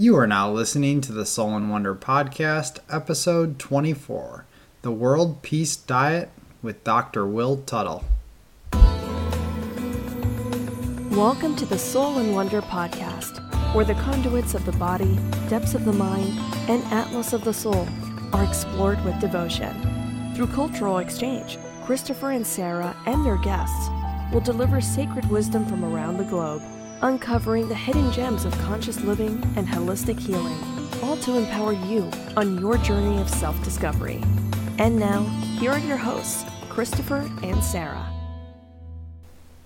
You are now listening to the Soul and Wonder Podcast, episode 24 The World Peace Diet with Dr. Will Tuttle. Welcome to the Soul and Wonder Podcast, where the conduits of the body, depths of the mind, and atlas of the soul are explored with devotion. Through cultural exchange, Christopher and Sara and their guests will deliver sacred wisdom from around the globe uncovering the hidden gems of conscious living and holistic healing, all to empower you on your journey of self discovery. And now, here are your hosts, Christopher and Sara.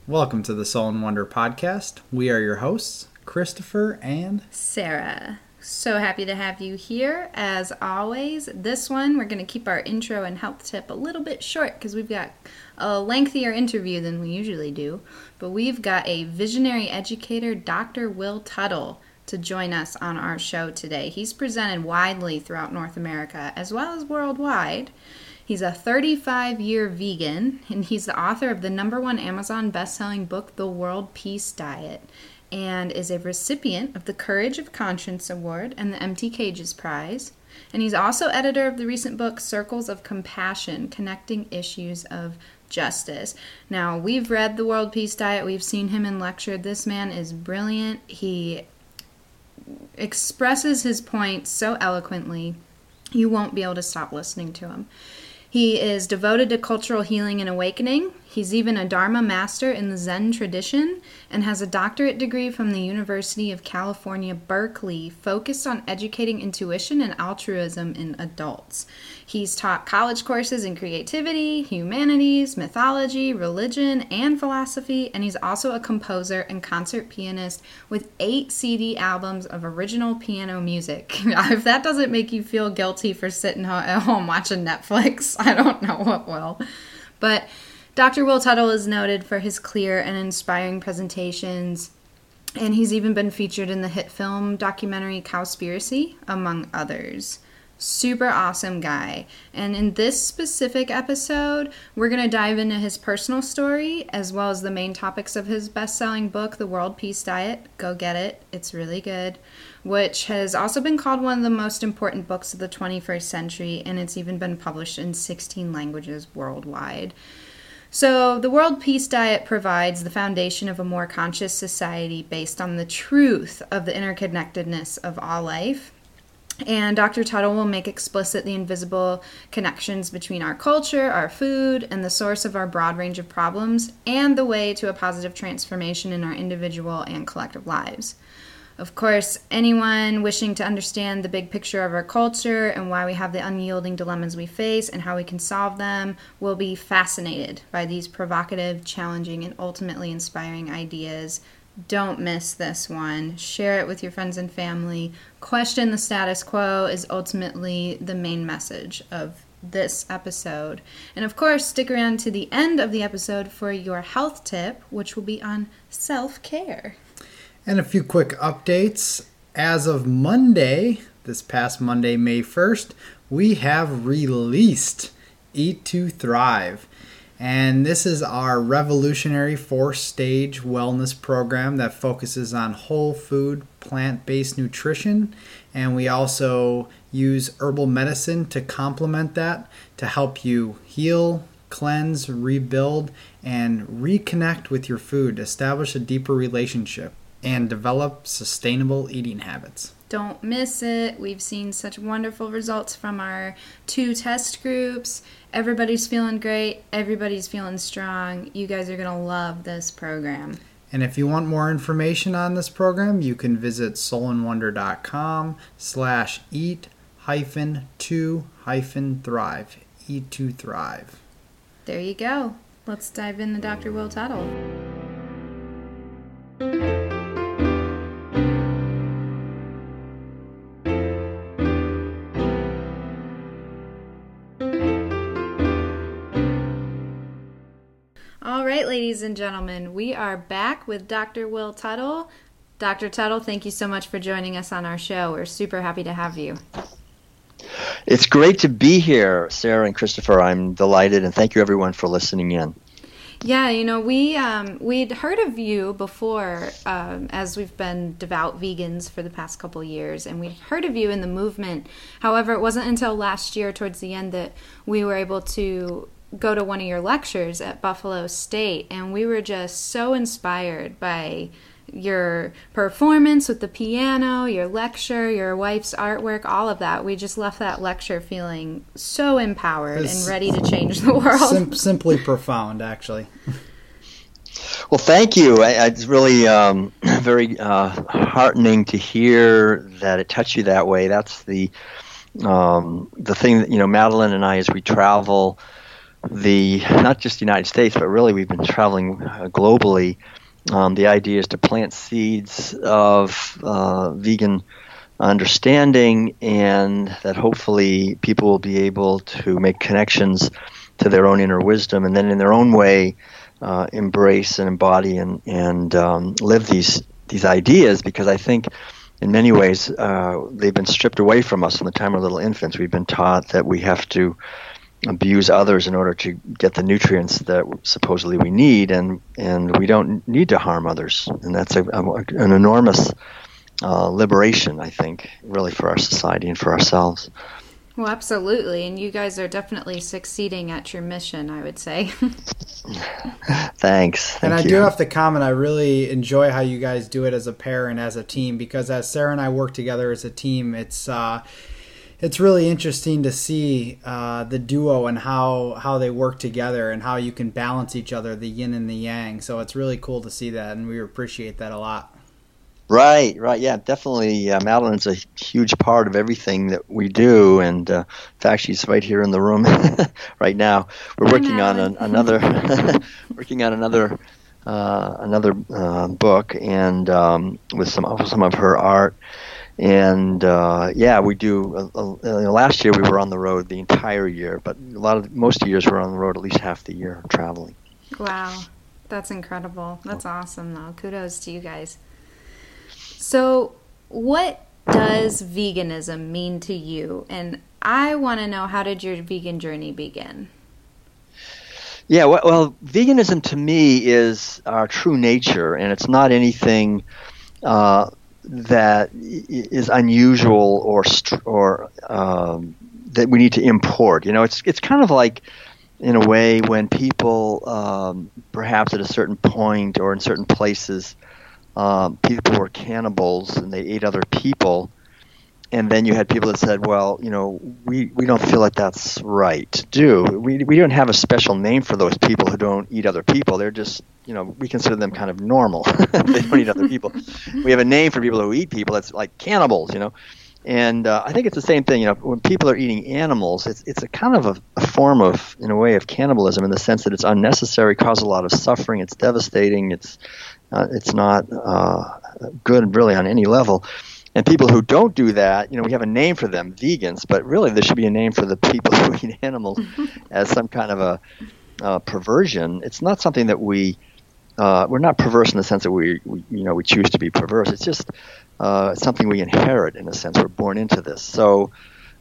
Welcome to the Soul and Wonder podcast. We are your hosts, Christopher and Sara. So happy to have you here. As always, this one we're going to keep our intro and health tip a little bit short because we've got a lengthier interview than we usually do. But we've got a visionary educator, Dr. Will Tuttle, to join us on our show today. He's presented widely throughout North America as well as worldwide. He's a 35 year vegan, and he's the author of the number one Amazon best selling book, The World Peace Diet and is a recipient of the Courage of Conscience Award and the Empty Cages Prize. And he's also editor of the recent book Circles of Compassion Connecting Issues of Justice. Now, we've read The World Peace Diet, we've seen him in lecture. This man is brilliant. He expresses his point so eloquently, you won't be able to stop listening to him. He is devoted to cultural healing and awakening. He's even a Dharma master in the Zen tradition and has a doctorate degree from the University of California, Berkeley, focused on educating intuition and altruism in adults. He's taught college courses in creativity, humanities, mythology, religion, and philosophy, and he's also a composer and concert pianist with eight CD albums of original piano music. if that doesn't make you feel guilty for sitting at home watching Netflix, I don't know what will. But Dr. Will Tuttle is noted for his clear and inspiring presentations, and he's even been featured in the hit film documentary Cowspiracy, among others. Super awesome guy. And in this specific episode, we're going to dive into his personal story as well as the main topics of his best selling book, The World Peace Diet. Go get it, it's really good. Which has also been called one of the most important books of the 21st century, and it's even been published in 16 languages worldwide. So, the World Peace Diet provides the foundation of a more conscious society based on the truth of the interconnectedness of all life. And Dr. Tuttle will make explicit the invisible connections between our culture, our food, and the source of our broad range of problems, and the way to a positive transformation in our individual and collective lives. Of course, anyone wishing to understand the big picture of our culture and why we have the unyielding dilemmas we face and how we can solve them will be fascinated by these provocative, challenging, and ultimately inspiring ideas. Don't miss this one. Share it with your friends and family. Question the status quo is ultimately the main message of this episode. And of course, stick around to the end of the episode for your health tip, which will be on self care. And a few quick updates. As of Monday, this past Monday, May 1st, we have released Eat to Thrive. And this is our revolutionary four stage wellness program that focuses on whole food, plant based nutrition. And we also use herbal medicine to complement that to help you heal, cleanse, rebuild, and reconnect with your food, establish a deeper relationship and develop sustainable eating habits. Don't miss it. We've seen such wonderful results from our two test groups. Everybody's feeling great. Everybody's feeling strong. You guys are going to love this program. And if you want more information on this program, you can visit soulandwonder.com slash eat hyphen two hyphen thrive. Eat to thrive. There you go. Let's dive into Dr. Will Tuttle. Right, ladies and gentlemen, we are back with Dr. Will Tuttle. Dr. Tuttle, thank you so much for joining us on our show. We're super happy to have you. It's great to be here, Sara and Christopher. I'm delighted, and thank you everyone for listening in. Yeah, you know, we um, we'd heard of you before, um, as we've been devout vegans for the past couple years, and we'd heard of you in the movement. However, it wasn't until last year, towards the end, that we were able to go to one of your lectures at Buffalo State, and we were just so inspired by your performance with the piano, your lecture, your wife's artwork, all of that. We just left that lecture feeling so empowered It's and ready to change the world. Sim- simply profound, actually. Well, thank you. I, I- it's really um, very uh, heartening to hear that it touched you that way. That's the um, the thing that you know, Madeleine and I, as we travel the not just the United States, but really we've been traveling uh, globally. Um, the idea is to plant seeds of uh, vegan understanding, and that hopefully people will be able to make connections to their own inner wisdom, and then in their own way uh, embrace and embody and and um, live these these ideas. Because I think in many ways uh, they've been stripped away from us from the time we're little infants. We've been taught that we have to abuse others in order to get the nutrients that supposedly we need, and and we don't need to harm others, and that's a, a, an enormous uh, liberation, I think, really for our society and for ourselves. Well, absolutely. And you guys are definitely succeeding at your mission, I would say. Thanks. Thank and I you. do have to comment, I really enjoy how you guys do it as a pair and as a team because as Sara and I work together as a team, it's uh, it's really interesting to see uh, the duo and how how they work together and how you can balance each other, the yin and the yang. So it's really cool to see that, and we appreciate that a lot. Right, right, yeah, definitely. Uh, Madeleine's a huge part of everything that we do, and uh, in fact, she's right here in the room right now. We're working on an, another, working on another, uh, another uh, book, and um, with some some of her art, and uh, yeah, we do. Uh, uh, last year we were on the road the entire year, but a lot of most years we're on the road at least half the year traveling. wow. That's incredible. That's awesome, though. Kudos to you guys. So, what does veganism mean to you? And I want to know how did your vegan journey begin? Yeah, well, well, veganism to me is our true nature, and it's not anything uh, that is unusual or or um, that we need to import. You know, it's it's kind of like in a way when people um, perhaps at a certain point or in certain places um, people were cannibals and they ate other people and then you had people that said well you know we, we don't feel like that's right to do we, we don't have a special name for those people who don't eat other people they're just you know we consider them kind of normal they don't eat other people we have a name for people who eat people that's like cannibals you know and uh, I think it's the same thing. You know, when people are eating animals, it's it's a kind of a, a form of, in a way, of cannibalism in the sense that it's unnecessary, causes a lot of suffering, it's devastating, it's uh, it's not uh, good really on any level. And people who don't do that, you know, we have a name for them, vegans, but really there should be a name for the people who eat animals as some kind of a uh, perversion. It's not something that we uh, we're not perverse in the sense that we, we you know we choose to be perverse. It's just uh, something we inherit in a sense. We're born into this. So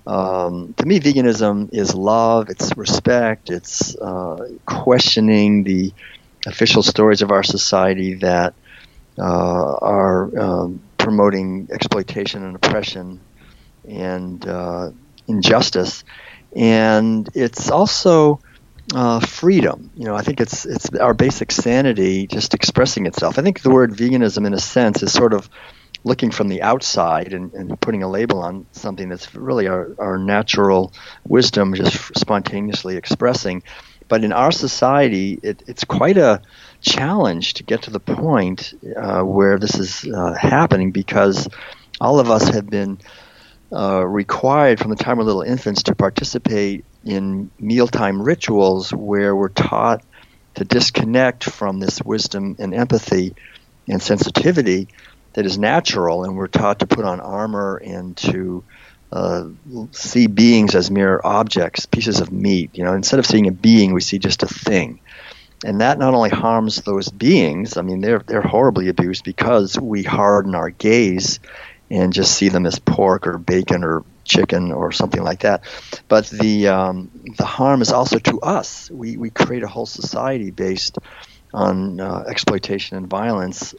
um, to me, veganism is love. It's respect. It's uh, questioning the official stories of our society that uh, are um, promoting exploitation and oppression and uh, injustice. And it's also uh, freedom. You know, I think it's it's our basic sanity just expressing itself. I think the word veganism, in a sense, is sort of looking from the outside and, and putting a label on something that's really our, our natural wisdom just spontaneously expressing. But in our society, it, it's quite a challenge to get to the point uh, where this is uh, happening because all of us have been uh, required from the time we're little infants to participate in mealtime rituals where we're taught to disconnect from this wisdom and empathy and sensitivity that is natural, and we're taught to put on armor and to uh, see beings as mere objects, pieces of meat. You know, instead of seeing a being, we see just a thing, and that not only harms those beings. I mean, they're they're horribly abused because we harden our gaze and just see them as pork or bacon or chicken or something like that. But the um, the harm is also to us. We we create a whole society based on uh, exploitation and violence,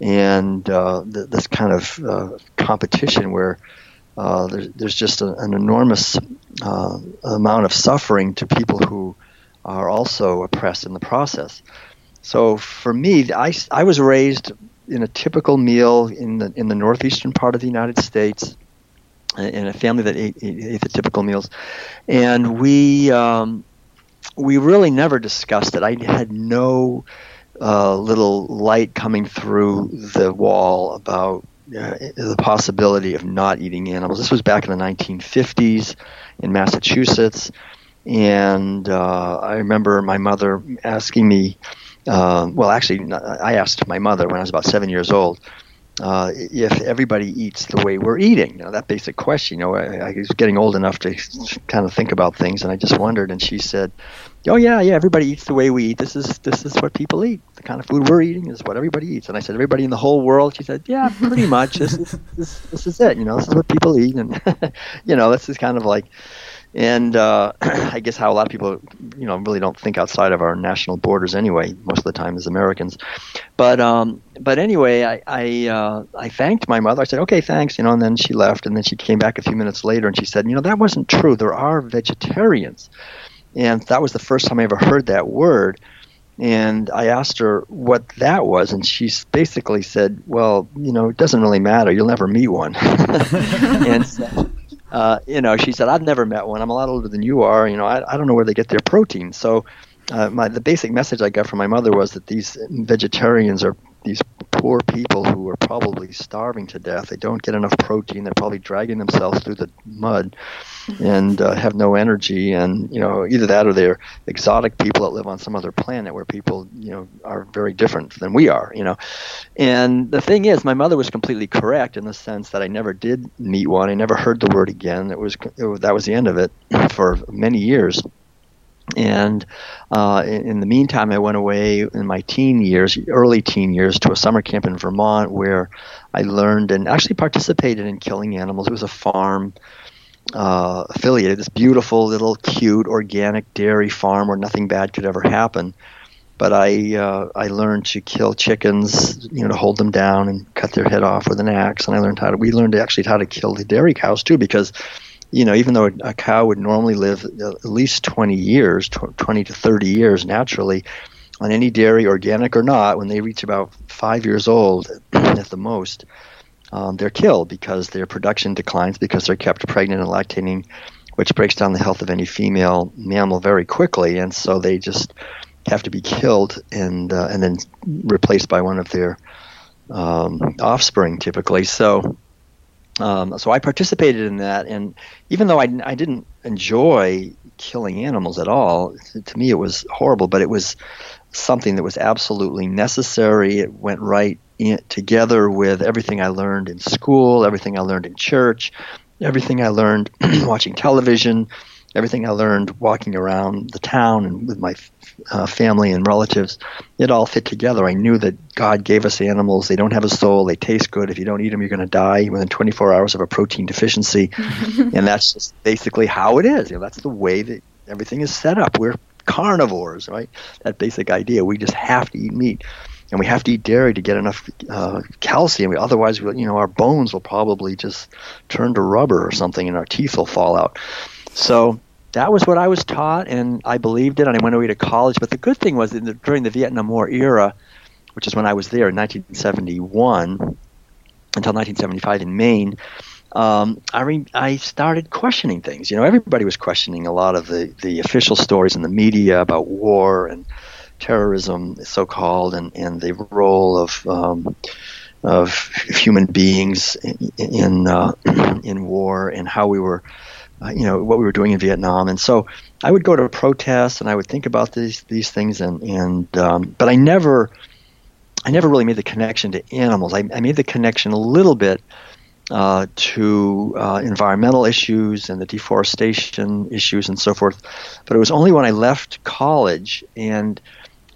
and uh, th- this kind of uh, competition where. Uh, there's, there's just a, an enormous uh, amount of suffering to people who are also oppressed in the process. So for me, I, I was raised in a typical meal in the in the northeastern part of the United States, in a family that ate, ate the typical meals, and we um, we really never discussed it. I had no uh, little light coming through the wall about uh, the possibility of not eating animals. This was back in the 1950s in Massachusetts, and uh, I remember my mother asking me uh, well, actually, I asked my mother when I was about seven years old uh, if everybody eats the way we're eating. Know, that basic question. You know, I, I, was getting old enough to kind of think about things, and I just wondered. And she said, "Oh yeah, yeah, everybody eats the way we eat. This is this is what people eat. The kind of food we're eating is what everybody eats." And I said, "Everybody in the whole world?" She said, "Yeah, pretty much. This is this, this is it. You know, this is what people eat." And you know, this is kind of like and uh, I guess how a lot of people, you know, really don't think outside of our national borders anyway. Most of the time, as Americans. But um, but anyway, I I, uh, I thanked my mother. I said, okay, thanks, you know, and then she left, and then she came back a few minutes later, and she said, you know, that wasn't true. There are vegetarians, and that was the first time I ever heard that word. And I asked her what that was, and she basically said, "Well, you know, it doesn't really matter. You'll never meet one." and so, uh, you know, she said, I've never met one. I'm a lot older than you are. You know, I, I don't know where they get their protein. So, uh, my the basic message I got from my mother was that these vegetarians are these poor people who are probably starving to death. They don't get enough protein. They're probably dragging themselves through the mud and uh, have no energy. And you know, either that or they're exotic people that live on some other planet where people you know are very different than we are. You know, and the thing is, my mother was completely correct in the sense that I never did meet one. I never heard the word again. It was, it was that was the end of it for many years. And uh, in, in, the meantime, I went away in my teen years, early teen years, to a summer camp in Vermont where I learned and actually participated in killing animals. It was a farm uh, affiliated, this beautiful little cute organic dairy farm where nothing bad could ever happen. But I uh, I learned to kill chickens, you know, to hold them down and cut their head off with an axe. And I learned how to. We learned actually how to kill the dairy cows too, because you know, even though a cow would normally live at least 20 years, 20 to 30 years naturally, on any dairy, organic or not, when they reach about five years old at the most, um, they're killed because their production declines because they're kept pregnant and lactating, which breaks down the health of any female mammal very quickly, and so they just have to be killed and uh, and then replaced by one of their um, offspring typically. So um, so I participated in that, and even though I, I didn't enjoy killing animals at all, to me it was horrible. But it was something that was absolutely necessary. It went right in, together with everything I learned in school, everything I learned in church, everything I learned watching television, everything I learned walking around the town and with my uh, family and relatives, it all fit together. I knew that God gave us animals. They don't have a soul. They taste good. If you don't eat them, you're going to die within 24 hours of a protein deficiency. and that's just basically how it is. You know, that's the way that everything is set up. We're carnivores, right? That basic idea. We just have to eat meat. And we have to eat dairy to get enough uh, calcium. Otherwise, we, you know, our bones will probably just turn to rubber or something, and our teeth will fall out. So that was what I was taught, and I believed it, and I went away to college. But the good thing was, the, during the Vietnam War era, which is when I was there in 1971 until 1975 in Maine, um, I, re- I started questioning things. You know, everybody was questioning a lot of the, the official stories in the media about war and terrorism, so called, and, and the role of um, of human beings in in, uh, in war and how we were uh, you know what we were doing in Vietnam, and so I would go to protests and I would think about these these things, and and um, but I never I never really made the connection to animals. I, I made the connection a little bit uh, to uh, environmental issues and the deforestation issues and so forth, but it was only when I left college and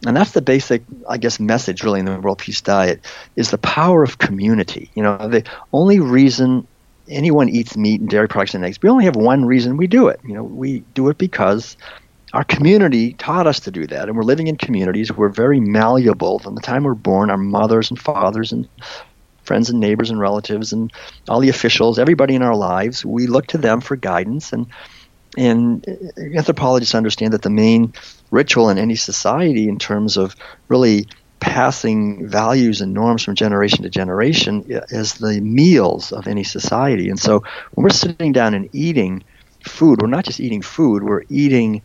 and that's the basic, I guess, message really in the World Peace Diet is the power of community. You know, the only reason anyone eats meat and dairy products and eggs, we only have one reason we do it. You know, we do it because our community taught us to do that, and we're living in communities. Where we're very malleable from the time we're born. Our mothers and fathers and friends and neighbors and relatives and all the officials, everybody in our lives, we look to them for guidance and and anthropologists understand that the main ritual in any society in terms of really passing values and norms from generation to generation is the meals of any society. And so when we're sitting down and eating food, we're not just eating food, we're eating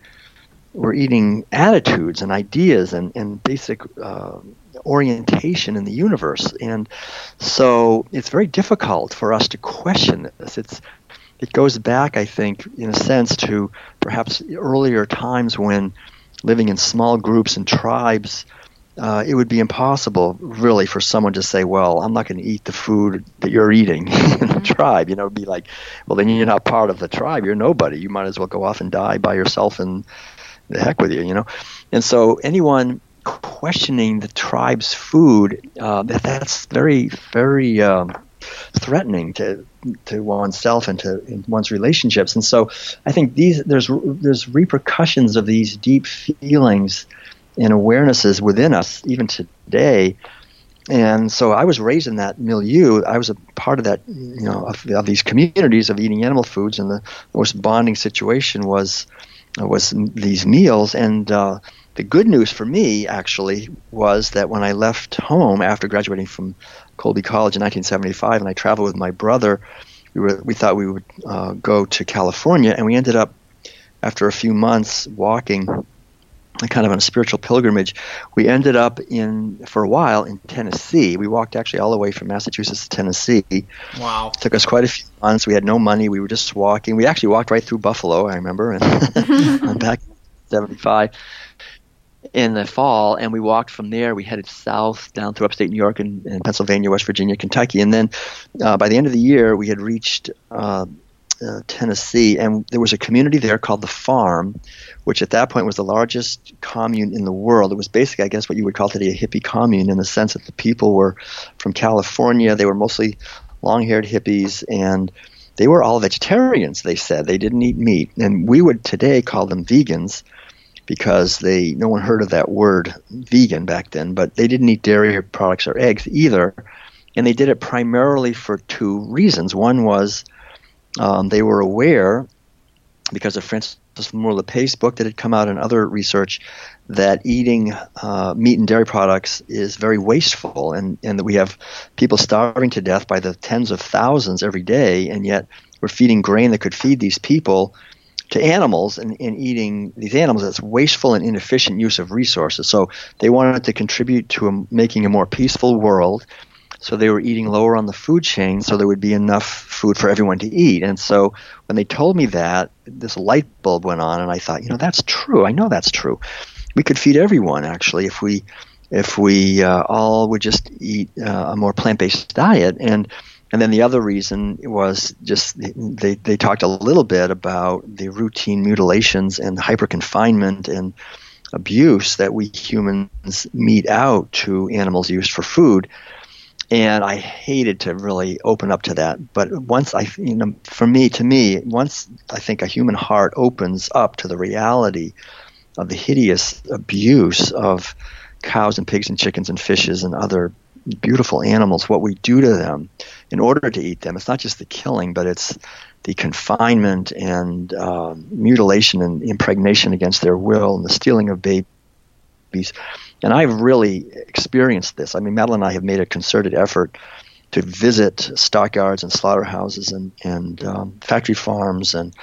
we're eating attitudes and ideas and, and basic uh, orientation in the universe. And so it's very difficult for us to question this. It's it goes back, I think, in a sense, to perhaps earlier times when living in small groups and tribes, uh, it would be impossible, really, for someone to say, "Well, I'm not going to eat the food that you're eating in the mm-hmm. tribe." You know, it'd be like, "Well, then you're not part of the tribe. You're nobody. You might as well go off and die by yourself and the heck with you." You know, and so anyone questioning the tribe's food, uh, that, that's very, very um, threatening to to oneself and to one's relationships. And so I think these there's there's repercussions of these deep feelings and awarenesses within us even today. And so I was raised in that milieu. I was a part of that, you know, of, of these communities of eating animal foods, and the most bonding situation was was these meals. And uh, the good news for me actually was that when I left home after graduating from Colby College in 1975, and I traveled with my brother. We were we thought we would uh, go to California, and we ended up after a few months walking kind of on a spiritual pilgrimage, we ended up in for a while in Tennessee. We walked actually all the way from Massachusetts to Tennessee. Wow! It took us quite a few months. We had no money. We were just walking. We actually walked right through Buffalo. I remember, and back seventy five in the fall, and we walked from there. We headed south down through upstate New York and, and Pennsylvania, West Virginia, Kentucky, and then uh, by the end of the year, we had reached uh, uh, Tennessee, and there was a community there called the Farm, which at that point was the largest commune in the world. It was basically, I guess, what you would call today a hippie commune, in the sense that the people were from California. They were mostly long-haired hippies, and they were all vegetarians. They said they didn't eat meat, and we would today call them vegans because they no one heard of that word vegan back then, but they didn't eat dairy products or eggs either, and they did it primarily for two reasons. One was um, they were aware because of Frances Moore Lappé's book that had come out and other research that eating uh, meat and dairy products is very wasteful and, and that we have people starving to death by the tens of thousands every day and yet we're feeding grain that could feed these people to animals and, and eating these animals that's wasteful and inefficient use of resources. So they wanted to contribute to a, making a more peaceful world. So they were eating lower on the food chain so there would be enough food for everyone to eat. And so when they told me that, this light bulb went on and I thought, you know, that's true. I know that's true. We could feed everyone actually if we if we uh, all would just eat uh, a more plant-based diet and and then the other reason was just they, they talked a little bit about the routine mutilations and hyper confinement and abuse that we humans mete out to animals used for food. And I hated to really open up to that. But once I, you know, for me, to me, once I think a human heart opens up to the reality of the hideous abuse of cows and pigs and chickens and fishes and other beautiful animals, what we do to them in order to eat them. It's not just the killing, but it's the confinement and uh, mutilation and impregnation against their will and the stealing of babies. And I've really experienced this. I mean, Madeleine and I have made a concerted effort to visit stockyards and slaughterhouses and, and um, factory farms and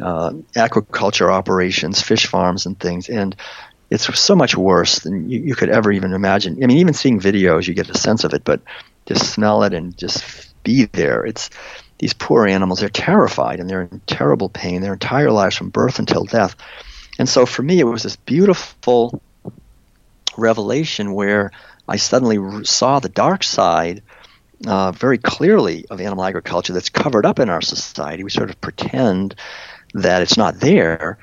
uh, aquaculture operations, fish farms, and things. And it's so much worse than you, you, could ever even imagine. I mean, even seeing videos, you get a sense of it, but just smell it and just be there. It's these poor animals. They're terrified and they're in terrible pain their entire lives from birth until death. And so for me, it was this beautiful revelation where I suddenly saw the dark side uh, very clearly of animal agriculture that's covered up in our society. We sort of pretend that it's not there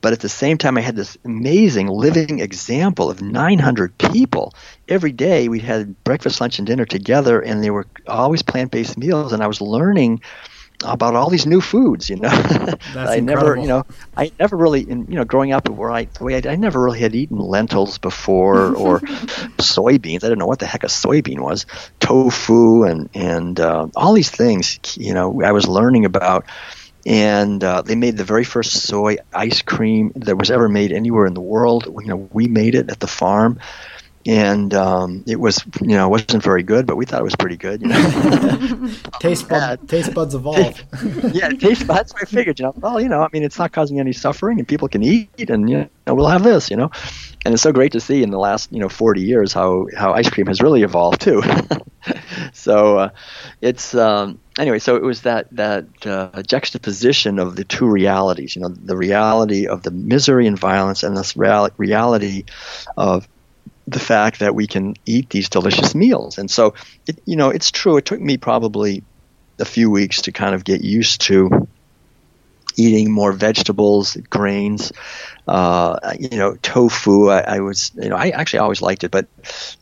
but at the same time, I had this amazing living example of 900 people. Every day we had breakfast, lunch, and dinner together, and they were always plant based meals. And I was learning about all these new foods, you know. I incredible. never, you know, I never really, in, you know, growing up where I, the way I, I never really had eaten lentils before or soybeans. I didn't know what the heck a soybean was, tofu, and and uh, all these things. You know, I was learning about, and uh, they made the very first soy ice cream that was ever made anywhere in the world. You know, we made it at the farm. And um, it was, you know, wasn't very good, but we thought it was pretty good. You know? taste bud, taste buds evolve. yeah, taste buds. I figured, you know, well, you know, I mean, it's not causing any suffering, and people can eat, and you know, we'll have this, you know, and it's so great to see in the last, you know, 40 years how how ice cream has really evolved too. so uh, it's um, anyway. So it was that that uh, juxtaposition of the two realities, you know, the reality of the misery and violence, and this reality of the fact that we can eat these delicious meals. And so, it, you know, it's true. It took me probably a few weeks to kind of get used to eating more vegetables, grains, uh, you know, tofu. I, I, was, you know, I actually always liked it, but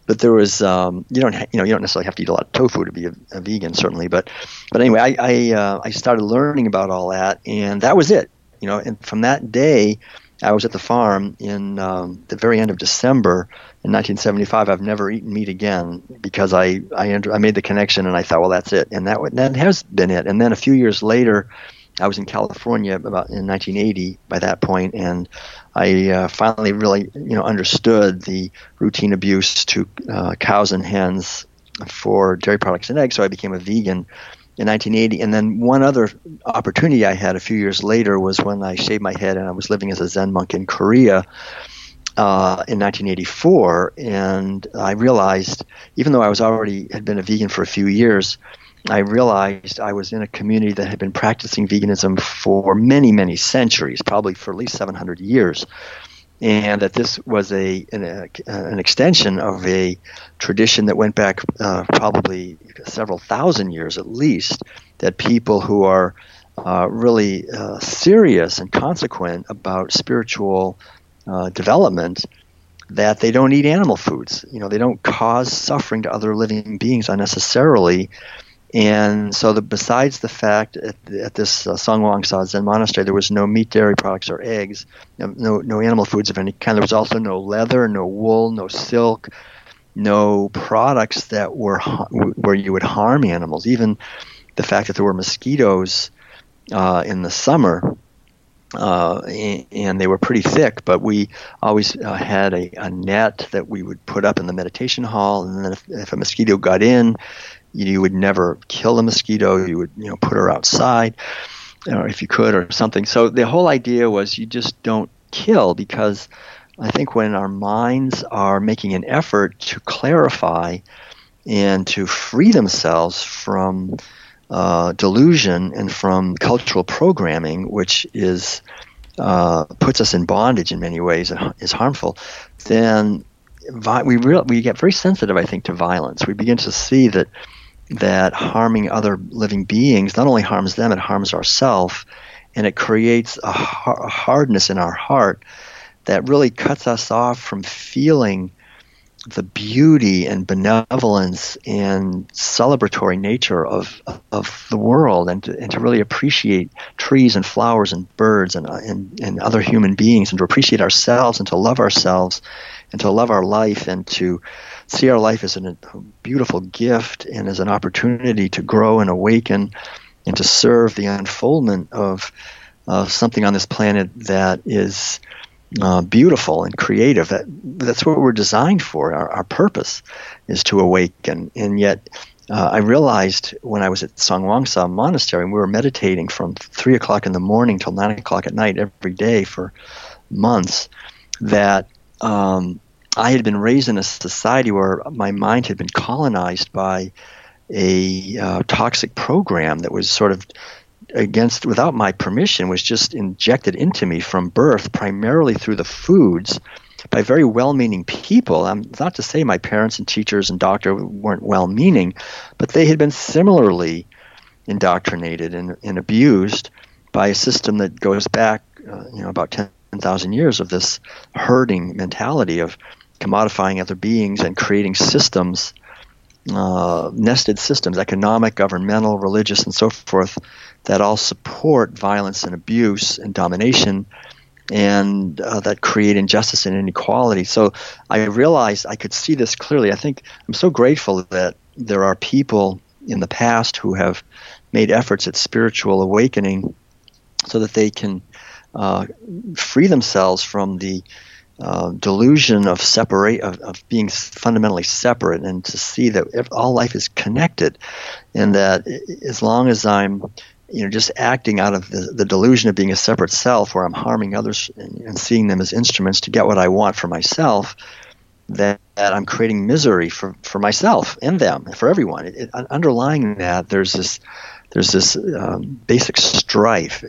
but there was, um, you don't, ha- you know, you don't necessarily have to eat a lot of tofu to be a, a vegan, certainly. But but anyway, I I, uh, I started learning about all that, and that was it. You know, and from that day. I was at the farm in um, the very end of December in 1975. I've never eaten meat again because I I, I made the connection and I thought, well, that's it, and that that has been it. And then a few years later, I was in California about in 1980 by that point, and I uh, finally really you know understood the routine abuse to uh, cows and hens for dairy products and eggs. So I became a vegan in 1980. And then one other opportunity I had a few years later was when I shaved my head and I was living as a Zen monk in Korea. Uh, in 1984, and I realized, even though I was already had been a vegan for a few years, I realized I was in a community that had been practicing veganism for many, many centuries, probably for at least 700 years, and that this was a an, a, an extension of a tradition that went back uh, probably several thousand years at least. That people who are uh, really uh, serious and consequent about spiritual uh, development that they don't eat animal foods. You know, they don't cause suffering to other living beings unnecessarily. And so, the, besides the fact at, at this uh, Songgwang Sa Zen monastery, there was no meat, dairy products, or eggs, no, no animal foods of any kind. There was also no leather, no wool, no silk, no products that were where you would harm animals. Even the fact that there were mosquitoes uh, in the summer uh, and they were pretty thick, but we always uh, had a, a, net that we would put up in the meditation hall, and then if, if, a mosquito got in, you would never kill a mosquito. You would, you know, put her outside, if you could, or something. So the whole idea was you just don't kill because I think when our minds are making an effort to clarify and to free themselves from uh, delusion and from cultural programming, which is uh, puts us in bondage in many ways and is harmful, then we we get very sensitive, I think, to violence. We begin to see that that harming other living beings not only harms them, it harms ourselves, and it creates a, har- a hardness in our heart that really cuts us off from feeling the beauty and benevolence and celebratory nature of of the world, and to, and to really appreciate trees and flowers and birds and, uh, and and other human beings, and to appreciate ourselves and to love ourselves, and to love our life, and to see our life as an, a beautiful gift and as an opportunity to grow and awaken, and to serve the unfoldment of something on this planet that is uh, beautiful and creative. That that's what we're designed for. Our, our purpose is to awaken. And yet, uh, I realized when I was at Songgwangsa Monastery, and we were meditating from three o'clock in the morning till nine o'clock at night every day for months, that um, I had been raised in a society where my mind had been colonized by a uh, toxic program that was sort of against without my permission was just injected into me from birth primarily through the foods by very well-meaning people. I'm not to say my parents and teachers and doctor weren't well-meaning but they had been similarly indoctrinated and, and abused by a system that goes back uh, you know about 10 thousand years of this herding mentality of commodifying other beings and creating systems, uh, nested systems, economic, governmental, religious, and so forth, that all support violence and abuse and domination and uh, that create injustice and inequality. So I realized I could see this clearly. I think I'm so grateful that there are people in the past who have made efforts at spiritual awakening so that they can uh, free themselves from the uh, delusion of separate of, of, being fundamentally separate and to see that all life is connected and that as long as I'm you know just acting out of the, the delusion of being a separate self where I'm harming others and, and seeing them as instruments to get what I want for myself that, that I'm creating misery for, for myself and them and for everyone. It, it, underlying that there's this there's this um, basic strife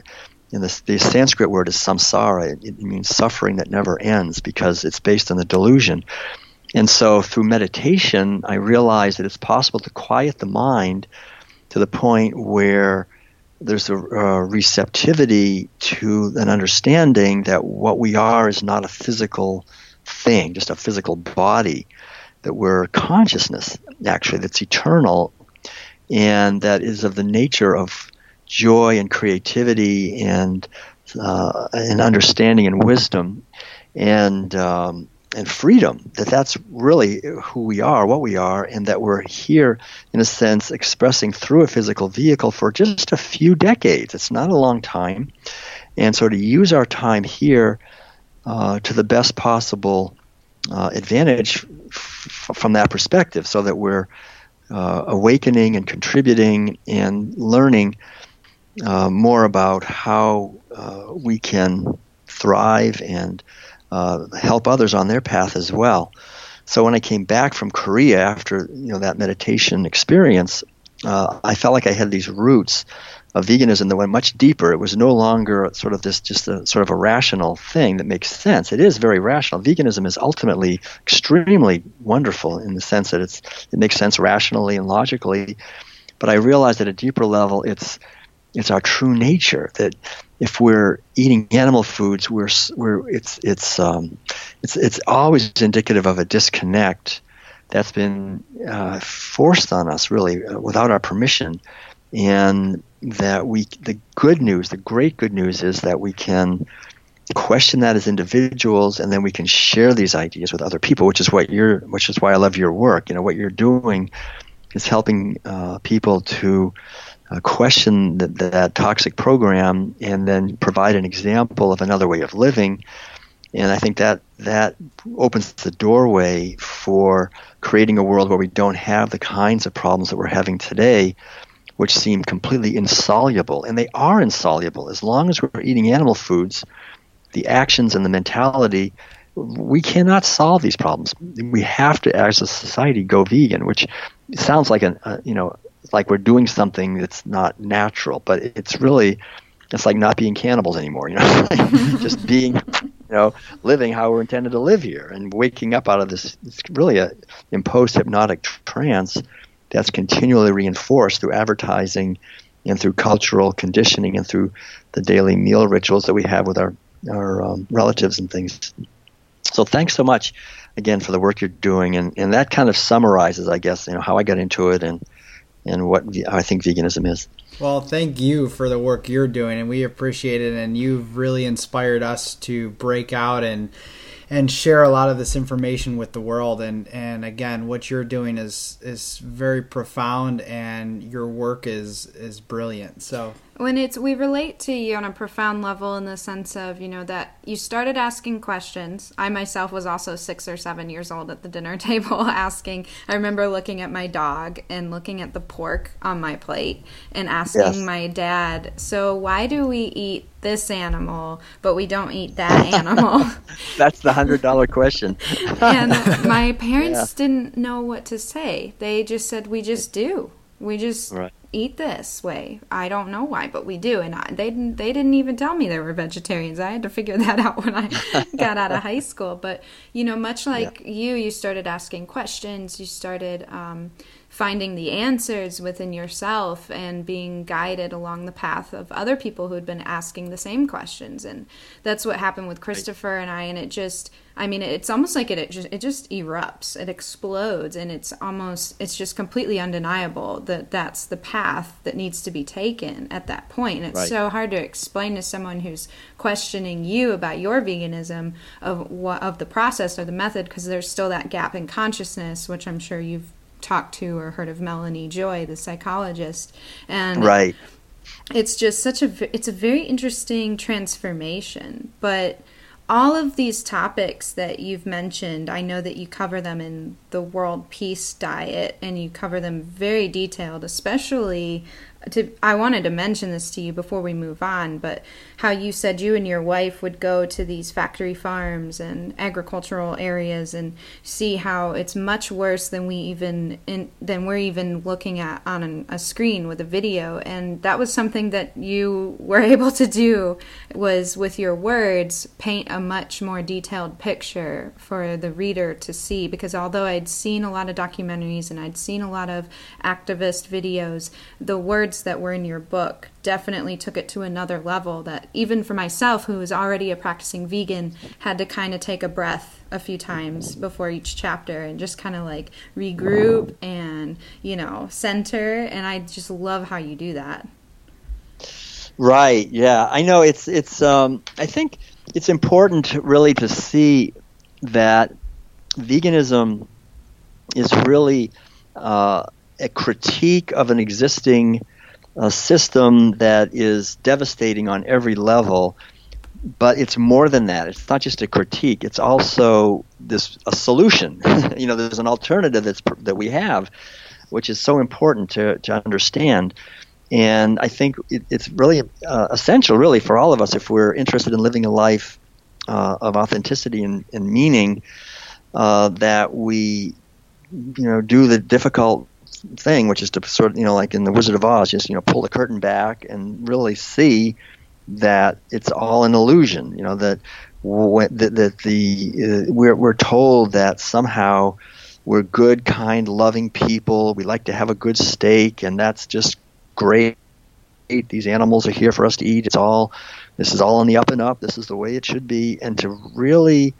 and this, the Sanskrit word is samsara. It, it, means suffering that never ends because it's based on the delusion. And so through meditation, I realized that it's possible to quiet the mind to the point where there's a, a receptivity to an understanding that what we are is not a physical thing, just a physical body, that we're consciousness, actually, that's eternal and that is of the nature of joy and creativity and uh, and understanding and wisdom and um, and freedom that that's really who we are what we are and that we're here in a sense expressing through a physical vehicle for just a few decades. It's not a long time. And so to use our time here uh, to the best possible uh, advantage f- from that perspective so that we're uh, awakening and contributing and learning uh, more about how uh, we can thrive and uh, help others on their path as well. So when I came back from Korea after you know that meditation experience, uh, I felt like I had these roots of veganism that went much deeper. It was no longer sort of this just a sort of a rational thing that makes sense. It is very rational. Veganism is ultimately extremely wonderful in the sense that it's it makes sense rationally and logically. But I realized at a deeper level, it's it's our true nature that if we're eating animal foods, we're, we're it's it's um, it's it's always indicative of a disconnect that's been uh, forced on us, really, uh, without our permission. And that we, the good news, the great good news, is that we can question that as individuals, and then we can share these ideas with other people, which is what you're, which is why I love your work. You know, what you're doing is helping uh, people to uh, question the, that toxic program and then provide an example of another way of living. And I think that that opens the doorway for creating a world where we don't have the kinds of problems that we're having today, which seem completely insoluble. And they are insoluble. As long as we're eating animal foods, the actions and the mentality, we cannot solve these problems. We have to, as a society, go vegan, which sounds like a, a you know like we're doing something that's not natural, but it's really it's like not being cannibals anymore, you know, just being, you know, living how we're intended to live here and waking up out of this. It's really a imposed hypnotic trance that's continually reinforced through advertising and through cultural conditioning and through the daily meal rituals that we have with our our um, relatives and things. So thanks so much again for the work you're doing, and and that kind of summarizes, I guess, you know, how I got into it and and what I think veganism is. Well, thank you for the work you're doing, and we appreciate it. And you've really inspired us to break out and and share a lot of this information with the world. And and again, what you're doing is is very profound, and your work is is brilliant. So when it's we relate to you on a profound level in the sense of you know that you started asking questions. I myself was also six or seven years old at the dinner table asking. I remember looking at my dog and looking at the pork on my plate and asking yes. my dad so why do we eat this animal but we don't eat that animal? That's the hundred dollar question. And my parents yeah. didn't know what to say. They just said we just do we just right eat this way. I don't know why, but we do. And I, they didn't, they didn't even tell me they were vegetarians. I had to figure that out when I got out of high school. But you know, much like yeah. you, you started asking questions. You started um, finding the answers within yourself and being guided along the path of other people who had been asking the same questions and that's what happened with Christopher and I and it just I mean it's almost like it, it just it just erupts it explodes and it's almost it's just completely undeniable that that's the path that needs to be taken at that point. and it's Right. so hard to explain to someone who's questioning you about your veganism of what of the process or the method because there's still that gap in consciousness which I'm sure you've talked to or heard of Melanie Joy the psychologist and Right. it's just such a it's a very interesting transformation but all of these topics that you've mentioned i know that you cover them in the world peace diet and you cover them very detailed especially to i wanted to mention this to you before we move on but how you said you and your wife would go to these factory farms and agricultural areas and see how it's much worse than we even in, than we're even looking at on an, a screen with a video. And that was something that you were able to do was with your words paint a much more detailed picture for the reader to see. Because although I'd seen a lot of documentaries and I'd seen a lot of activist videos the words that were in your book definitely took it to another level that even for myself who was already a practicing vegan had to kind of take a breath a few times before each chapter and just kind of like regroup and you know center and i just love how you do that Right. Yeah, I know. It's it's. Um, I think it's important really to see that veganism is really uh, a critique of an existing uh, system that is devastating on every level. But it's more than that. It's not just a critique. It's also this a solution. you know, there's an alternative that's that we have, which is so important to to understand. And I think it, it's really uh, essential, really, for all of us if we're interested in living a life uh, of authenticity and, and meaning, uh, that we, you know, do the difficult thing, which is to sort of, you know, like in the Wizard of Oz, just you know, pull the curtain back and really see that it's all an illusion. You know that when, that, that the uh, we're we're told that somehow we're good, kind, loving people. We like to have a good steak, and that's just great. These animals are here for us to eat. It's all this is all on the up and up. This is the way it should be, and to really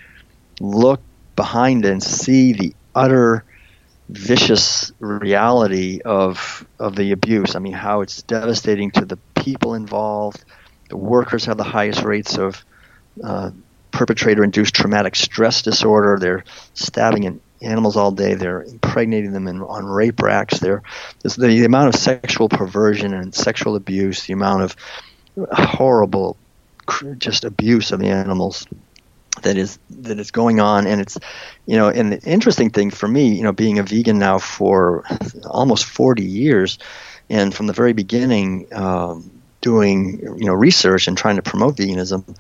look behind and see the utter vicious reality of of the abuse. I mean, how it's devastating to the people involved. The workers have the highest rates of uh, perpetrator-induced traumatic stress disorder. They're stabbing in animals all day. They're impregnating them in, on rape racks. They're the, the amount of sexual perversion and sexual abuse. The amount of horrible, just abuse of the animals that is that is going on. And it's you know and the interesting thing for me you know being a vegan now for almost 40 years and from the very beginning um, doing you know research and trying to promote veganism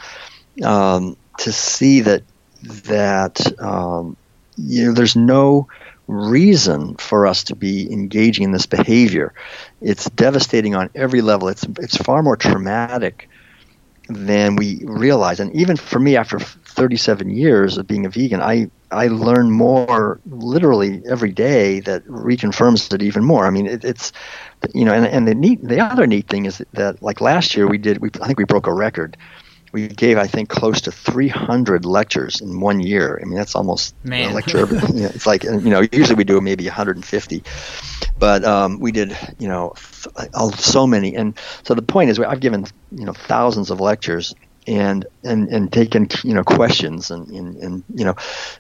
um, to see that that um, you know there's no reason for us to be engaging in this behavior. It's devastating on every level. It's it's far more traumatic than we realize. And even for me, after 37 years of being a vegan, I I learn more literally every day that reconfirms it even more. I mean, it, it's you know, and, and the neat the other neat thing is that like last year we did we I think we broke a record. We gave I think close to 300 lectures in one year. I mean, that's almost Man. a lecture. you know, it's like you know usually we do maybe 150, but um, we did you know oh, so many. And so the point is, I've given you know thousands of lectures and and and taken you know questions and and, and you know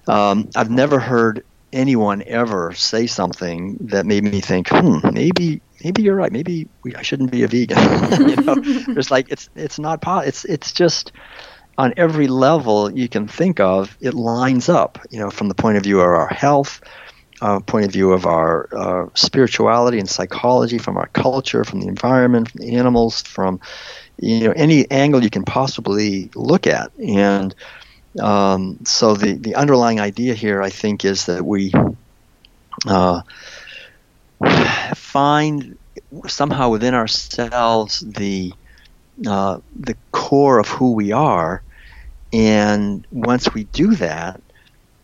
um, I've never heard anyone ever say something that made me think, hmm, maybe maybe you're right. Maybe we, I shouldn't be a vegan. you know, there's like it's it's not po- it's it's just on every level you can think of, it lines up. You know, from the point of view of our health, uh, point of view of our uh, spirituality and psychology, from our culture, from the environment, from the animals, from you know any angle you can possibly look at, and um, so the the underlying idea here, I think, is that we uh, find somehow within ourselves the uh, the core of who we are, and once we do that,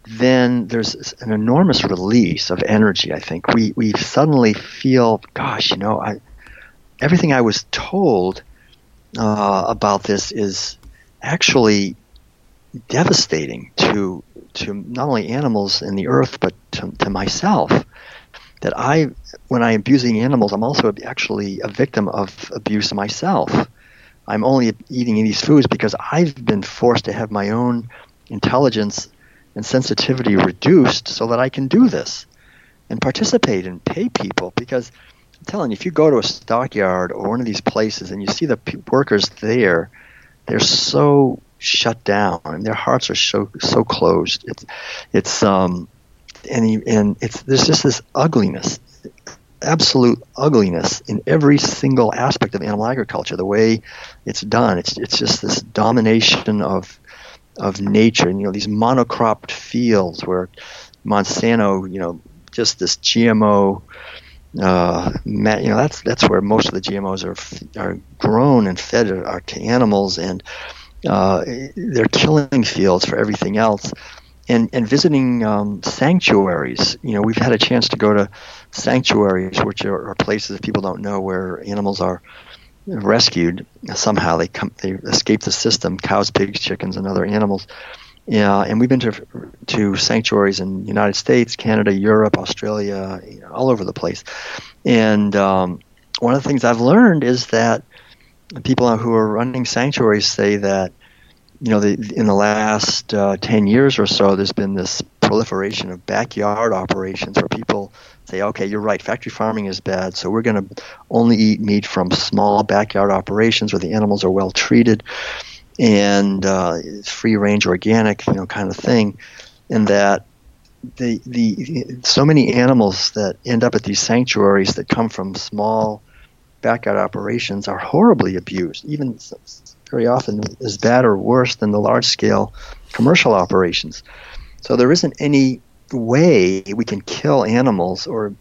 then there's an enormous release of energy. I think we we suddenly feel, gosh, you know, I everything I was told uh, about this is actually devastating to to not only animals and the earth, but to, to myself. That I, when I am abusing animals, I'm also actually a victim of abuse myself. I'm only eating these foods because I've been forced to have my own intelligence and sensitivity reduced so that I can do this and participate and pay people because I'm telling you, if you go to a stockyard or one of these places and you see the workers there, they're so shut down and their hearts are so so closed. It's it's um and and it's there's just this ugliness, absolute ugliness in every single aspect of animal agriculture. The way it's done, it's it's just this domination of of nature. And, you know, these monocropped fields where Monsanto, you know, just this GMO. Uh, you know that's that's where most of the GMOs are are grown and fed are to animals, and uh, they're killing fields for everything else. And and visiting um, sanctuaries, you know, we've had a chance to go to sanctuaries, which are, are places that people don't know where animals are rescued somehow. They come, they escape the system: cows, pigs, chickens, and other animals. Yeah, and we've been to to sanctuaries in the United States, Canada, Europe, Australia, you know, all over the place. And um, one of the things I've learned is that people who are running sanctuaries say that you know, the, in the last uh, 10 years or so, there's been this proliferation of backyard operations where people say, okay, you're right, factory farming is bad, so we're going to only eat meat from small backyard operations where the animals are well treated and uh, free range organic, you know, kind of thing. And that the, the so many animals that end up at these sanctuaries that come from small backyard operations are horribly abused, even very often as bad or worse than the large scale commercial operations. So there isn't any way we can kill animals or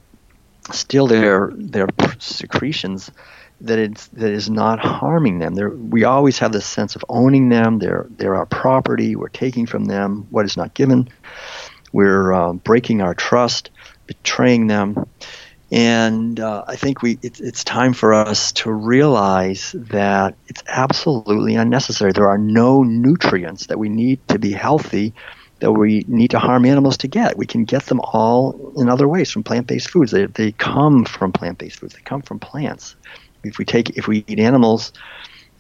steal their their secretions that it's that is not harming them. We always have this sense of owning them. They're they're our property. We're taking from them what is not given. We're uh, breaking our trust, betraying them. And uh, I think we it, it's time for us to realize that it's absolutely unnecessary. There are no nutrients that we need to be healthy that we need to harm animals to get. We can get them all in other ways from plant-based foods. They, they come from plant-based foods. They come from plants. If we take if we eat animals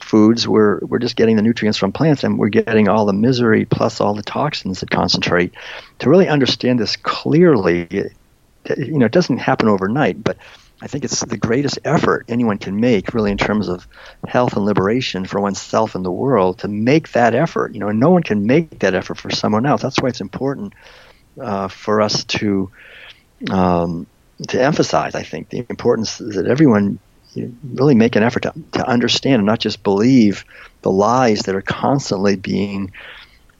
foods, we're we're just getting the nutrients from plants, and we're getting all the misery plus all the toxins that concentrate. To really understand this clearly, you know, it doesn't happen overnight, but I think it's the greatest effort anyone can make, really, in terms of health and liberation for oneself and the world, to make that effort. You know, and no one can make that effort for someone else. That's why it's important uh, for us to um, to emphasize. I think the importance that everyone really make an effort to, to understand and not just believe the lies that are constantly being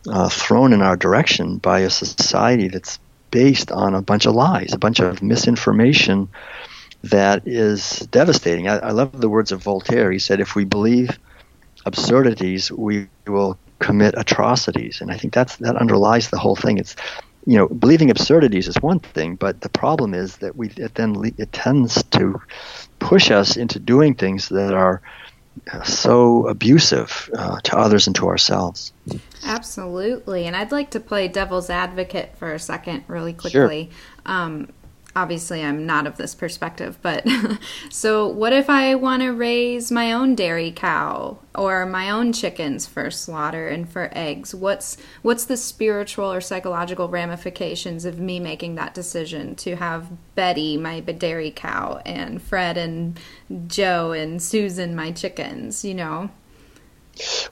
uh, thrown in our direction by a society that's based on a bunch of lies, a bunch of misinformation that is devastating. I, I love the words of Voltaire. He said, "If we believe absurdities, we will commit atrocities," and I think that's that underlies the whole thing. It's you know, believing absurdities is one thing, but the problem is that we it then it tends to push us into doing things that are so abusive uh, to others and to ourselves. Absolutely. And I'd like to play devil's advocate for a second, really quickly. Sure. Um, obviously I'm not of this perspective, but so what if I want to raise my own dairy cow or my own chickens for slaughter and for eggs? What's what's the spiritual or psychological ramifications of me making that decision to have Betty, my dairy cow, and Fred and Joe and Susan, my chickens, you know?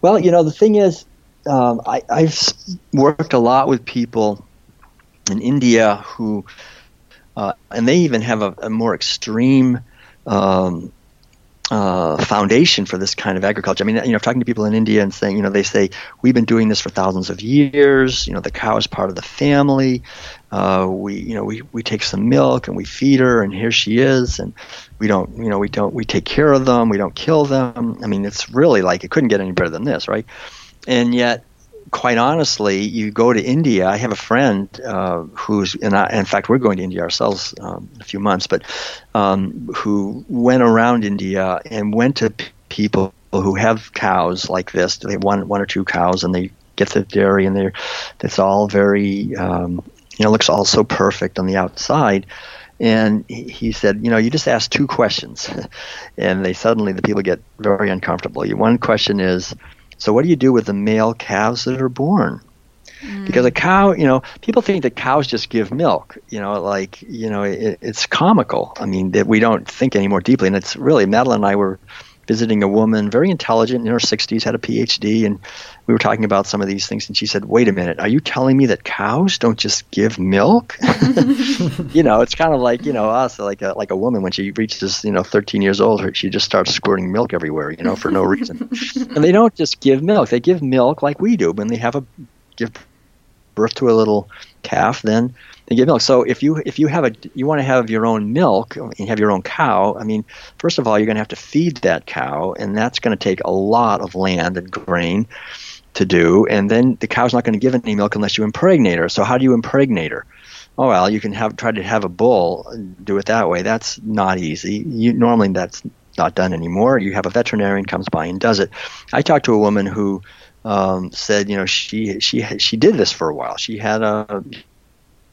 Well, you know, the thing is, um, I, I've worked a lot with people in India who uh, and they even have a, a more extreme um, uh, foundation for this kind of agriculture. I mean, you know, talking to people in India and saying, you know, they say we've been doing this for thousands of years. You know, the cow is part of the family. Uh, we, you know, we, we take some milk and we feed her, and here she is, and we don't, you know, we don't, we take care of them. We don't kill them. I mean, it's really like it couldn't get any better than this, right? And yet, quite honestly, you go to India. I have a friend uh, who's, in, in fact, we're going to India ourselves um, in a few months, but um, who went around India and went to p- people who have cows like this. They have one, one or two cows, and they get the dairy, and they're, it's all very, um, you know, looks all so perfect on the outside. And he said, you know, you just ask two questions, and they suddenly the people get very uncomfortable. One question is, so what do you do with the male calves that are born? Mm. Because a cow, you know, people think that cows just give milk. You know, like you know, it, it's comical. I mean, that we don't think any more deeply, and it's really Madeleine and I were visiting a woman, very intelligent, in her 60s, had a PhD, and we were talking about some of these things. And she said, "Wait a minute, are you telling me that cows don't just give milk?" you know, it's kind of like you know us, like a like a woman when she reaches you know 13 years old, she just starts squirting milk everywhere, you know, for no reason. and they don't just give milk; they give milk like we do when they have a give birth to a little calf. Then they give milk. So if you if you have a you want to have your own milk and have your own cow, I mean, first of all, you're going to have to feed that cow, and that's going to take a lot of land and grain to do. And then the cow's not going to give any milk unless you impregnate her. So how do you impregnate her? Oh well, you can have try to have a bull do it that way. That's not easy. You normally that's not done anymore. You have a veterinarian comes by and does it. I talked to a woman who um, said, you know, she she she did this for a while. She had a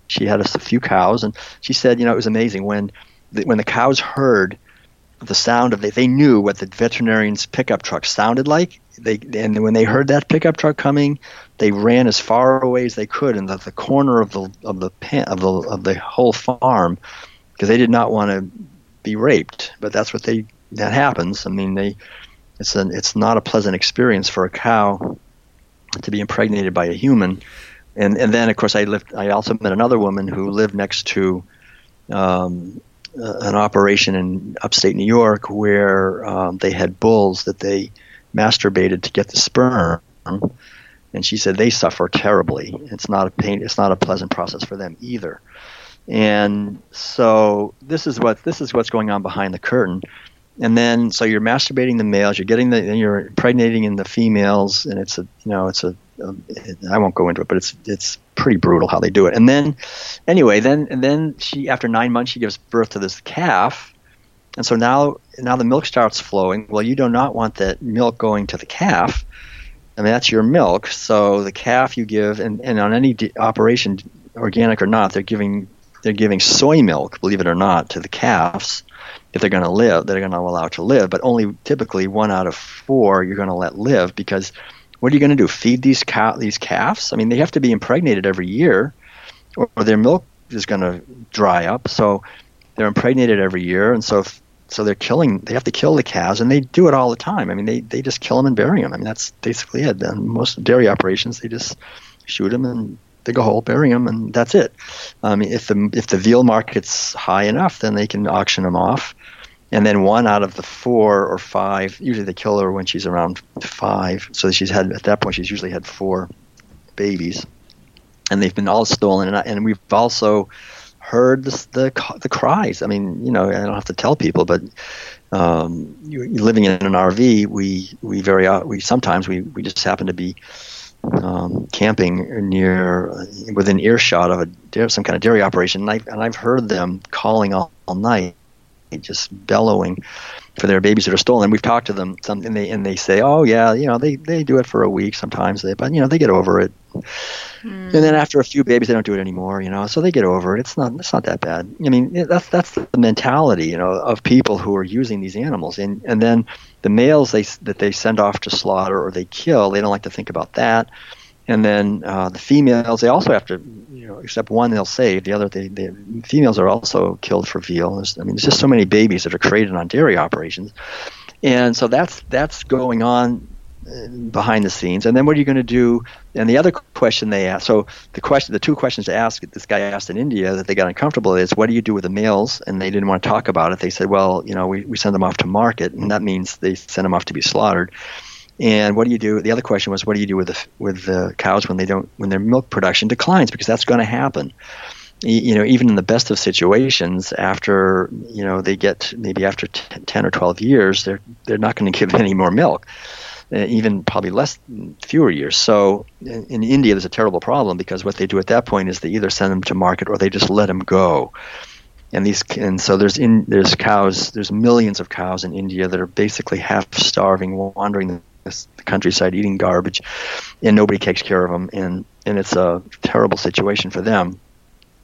she had a few cows, and she said, you know, it was amazing when the, when the cows heard the sound of it, they knew what the veterinarian's pickup truck sounded like. They and when they heard that pickup truck coming, they ran as far away as they could in the, the corner of the of the pen, of the of the whole farm because they did not want to be raped. But that's what they that happens. I mean, they it's an it's not a pleasant experience for a cow to be impregnated by a human and and then of course I lived. I also met another woman who lived next to um, an operation in upstate New York where um, they had bulls that they masturbated to get the sperm, and she said they suffer terribly. It's not a pain. It's not a pleasant process for them either. And so this is what this is what's going on behind the curtain. And then so you're masturbating the males, you're getting the, you're impregnating in the females, and it's a you know it's a I won't go into it, but it's it's pretty brutal how they do it. And then, anyway, then and then she after nine months she gives birth to this calf, and so now now the milk starts flowing. Well, you do not want that milk going to the calf. I mean that's your milk. So the calf you give, and, and on any de- operation, organic or not, they're giving they're giving soy milk, believe it or not, to the calves if they're going to live. They're going to allow to live, but only typically one out of four you're going to let live because what are you going to do? Feed these cow these calves? I mean, they have to be impregnated every year, or, their milk is going to dry up. So they're impregnated every year, and so so they're killing. They have to kill the calves, and they do it all the time. I mean, they they just kill them and bury them. I mean, that's basically it. And most dairy operations, they just shoot them and dig a hole, bury them, and that's it. I Um, if the if the veal market's high enough, then they can auction them off and then one out of the four or five usually they kill her when she's around five. So she's had at that point she's usually had four babies. And they've been all stolen. And, I, and we've also heard the, the, the cries. I mean you know i don't have to tell people but um, you, living in an rv we we very uh, we sometimes we, we just happen to be um, camping near within earshot of a some kind of dairy operation. And, I, and I've heard them calling all, all night just bellowing for their babies that are stolen. We've talked to them, some, and they and they say, "Oh yeah, you know, they, they do it for a week sometimes, they, but you know, they get over it." Mm. And then after a few babies, they don't do it anymore, you know. So they get over it. It's not it's not that bad. I mean, that's that's the mentality, you know, of people who are using these animals, and and then the males they that they send off to slaughter or they kill, they don't like to think about that. And then uh, the females, they also have to, you know, except one they'll save. The other, they, they, females are also killed for veal. There's, I mean, there's just so many babies that are created on dairy operations, and so that's that's going on uh, behind the scenes. And then what are you going to do? And the other question they ask, so the question, the two questions to ask, this guy asked in India that they got uncomfortable is, what do you do with the males? And they didn't want to talk about it. They said, well, you know, we, we send them off to market, and that means they send them off to be slaughtered. And what do you do? The other question was, what do you do with the with the cows when they don't when their milk production declines? Because that's going to happen. You know, even in the best of situations, after you know they get maybe after 10 or 12 years, they're they're not going to give any more milk. uh, even probably less, fewer years. So in, in India, there's a terrible problem because what they do at that point is they either send them to market or they just let them go and these and so there's in there's cows there's millions of cows in India that are basically half starving wandering the, countryside eating garbage and nobody takes care of them and and it's a terrible situation for them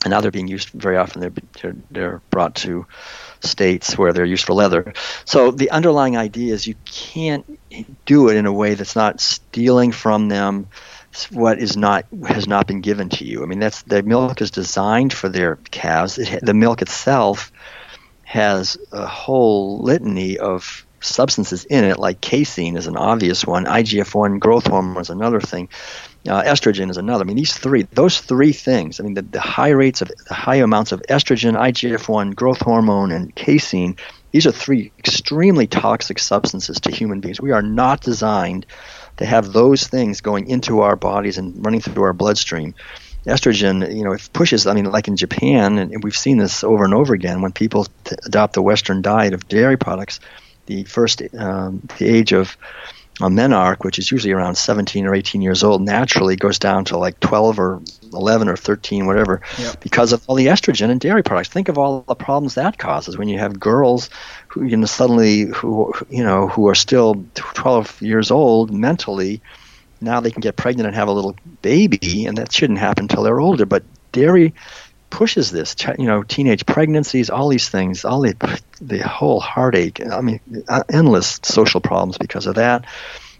and now they're being used very often they're they're, they're brought to states where they're used for leather so the underlying idea is you can't do it in a way that's not stealing from them what is not has not been given to you. I mean, that's the milk is designed for their calves. It, the milk itself has a whole litany of substances in it, like casein is an obvious one. IGF-1 growth hormone is another thing. Uh, estrogen is another. I mean, these three, those three things. I mean, the, the high rates of the high amounts of estrogen, IGF-1, growth hormone, and casein. These are three extremely toxic substances to human beings. We are not designed to have those things going into our bodies and running through our bloodstream. Estrogen, you know, it pushes. I mean, like in Japan, and we've seen this over and over again when people t- adopt the Western diet of dairy products. The first, um, the age of a menarche, which is usually around 17 or 18 years old, naturally goes down to like 12 or 11 or 13, whatever, yep. because of all the estrogen in dairy products. Think of all the problems that causes when you have girls who you know suddenly who you know who are still 12 years old mentally. Now they can get pregnant and have a little baby, and that shouldn't happen until they're older. But dairy pushes this, you know, teenage pregnancies, all these things, all the the whole heartache. I mean, uh, endless social problems because of that.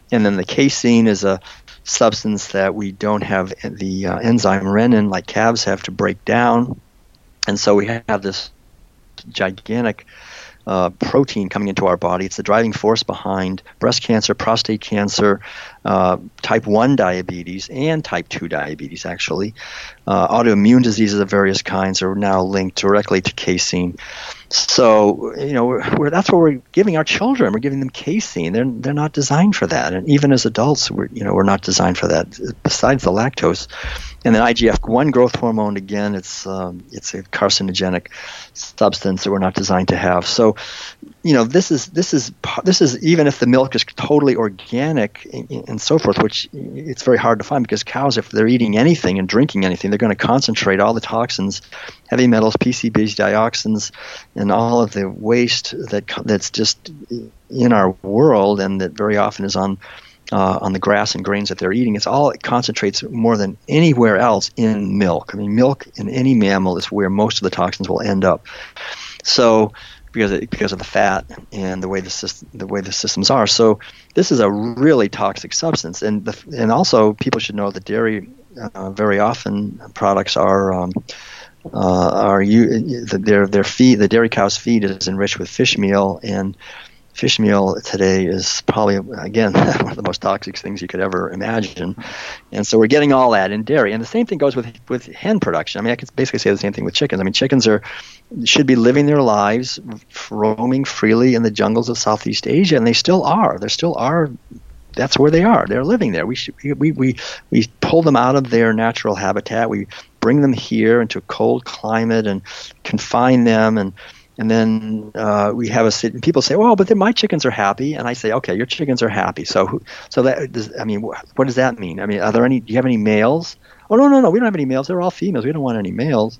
And then the casein is a substance that we don't have the uh, enzyme rennin like calves have to break down, and so we have this gigantic uh, protein coming into our body. It's the driving force behind breast cancer, prostate cancer, uh, type 1 diabetes, and type 2 diabetes, actually. Uh, autoimmune diseases of various kinds are now linked directly to casein. So, you know, we're, we're, that's what we're giving our children. We're giving them casein. They're, they're not designed for that. And even as adults, we're, you know, we're not designed for that, besides the lactose. And then IGF-1 growth hormone, again, it's, um, it's a carcinogenic substance that we're not designed to have. So, you know, this is, this is, this is, even if the milk is totally organic and, so forth, which it's very hard to find because cows, if they're eating anything and drinking anything, they're going to concentrate all the toxins, heavy metals, PCBs, dioxins, and all of the waste that that's just in our world and that very often is on uh, on the grass and grains that they're eating. It's all it concentrates more than anywhere else in milk. I mean, milk in any mammal is where most of the toxins will end up. So because of, because of the fat and the way the system, the way the systems are. So this is a really toxic substance, and the, and also people should know that dairy uh, very often products are. Um, uh, are you their their feed the dairy cow's feed is enriched with fish meal and fish meal today is probably again one of the most toxic things you could ever imagine. And so we're getting all that in dairy. And the same thing goes with with hen production. I mean i could basically say the same thing with chickens. I mean chickens are should be living their lives roaming freely in the jungles of southeast asia and they still are. There still are that's where they are. They're living there. We should, we we we pull them out of their natural habitat. We bring them here into a cold climate and confine them and and then uh, we have a sit. and People say, "Well, but then my chickens are happy," and I say, "Okay, your chickens are happy." So, so that does, I mean, what does that mean? I mean, are there any? Do you have any males? Oh no, no, no, we don't have any males. They're all females. We don't want any males.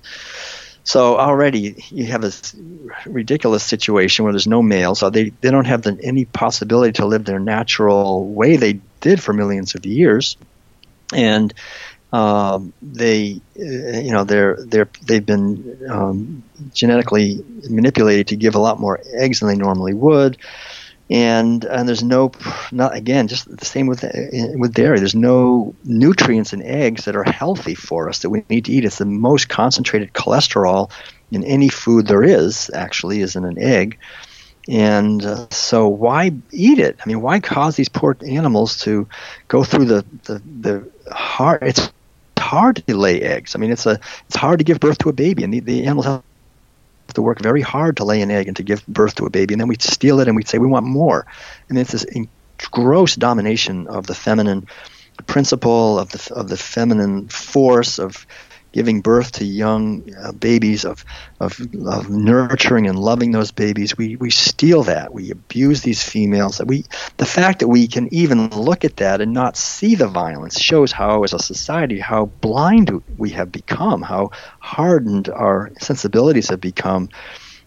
So already you have this ridiculous situation where there's no males. So they, they don't have the, any possibility to live their natural way they did for millions of years, and um, they, uh, you know, they're they're they've been um, genetically manipulated to give a lot more eggs than they normally would, and and there's no, not again, just the same with uh, with dairy. There's no nutrients in eggs that are healthy for us that we need to eat. It's the most concentrated cholesterol in any food there is. Actually, is in an egg. And uh, so, why eat it? I mean, why cause these poor animals to go through the, the, the hard? It's hard to lay eggs. I mean, it's a it's hard to give birth to a baby, and the, the animals have to work very hard to lay an egg and to give birth to a baby, and then we'd steal it and we'd say we want more, and it's this gross domination of the feminine principle of the of the feminine force of giving birth to young uh, babies, of, of, of nurturing and loving those babies. We, we steal that. We abuse these females. We, the fact that we can even look at that and not see the violence shows how, as a society, how blind we have become, how hardened our sensibilities have become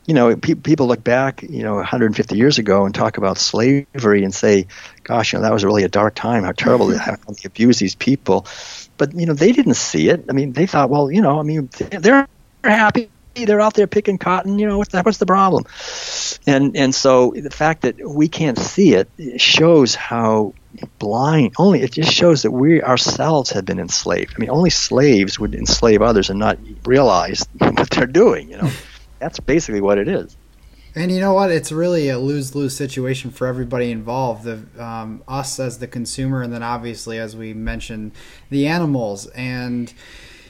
you know, pe- people look back, you know, 150 years ago and talk about slavery and say, gosh, you know, that was really a dark time. How terrible mm-hmm. how they abused these people. But, you know, they didn't see it. I mean, they thought, well, you know, I mean, they're happy. They're out there picking cotton. You know, what's, that, what's the problem? And, and so the fact that we can't see it shows how blind only it just shows that we ourselves have been enslaved i mean only slaves would enslave others and not realize what they're doing you know that's basically what it is. And you know what? It's really a lose lose situation for everybody involved. The, um, us as the consumer, and then obviously, as we mentioned, the animals and.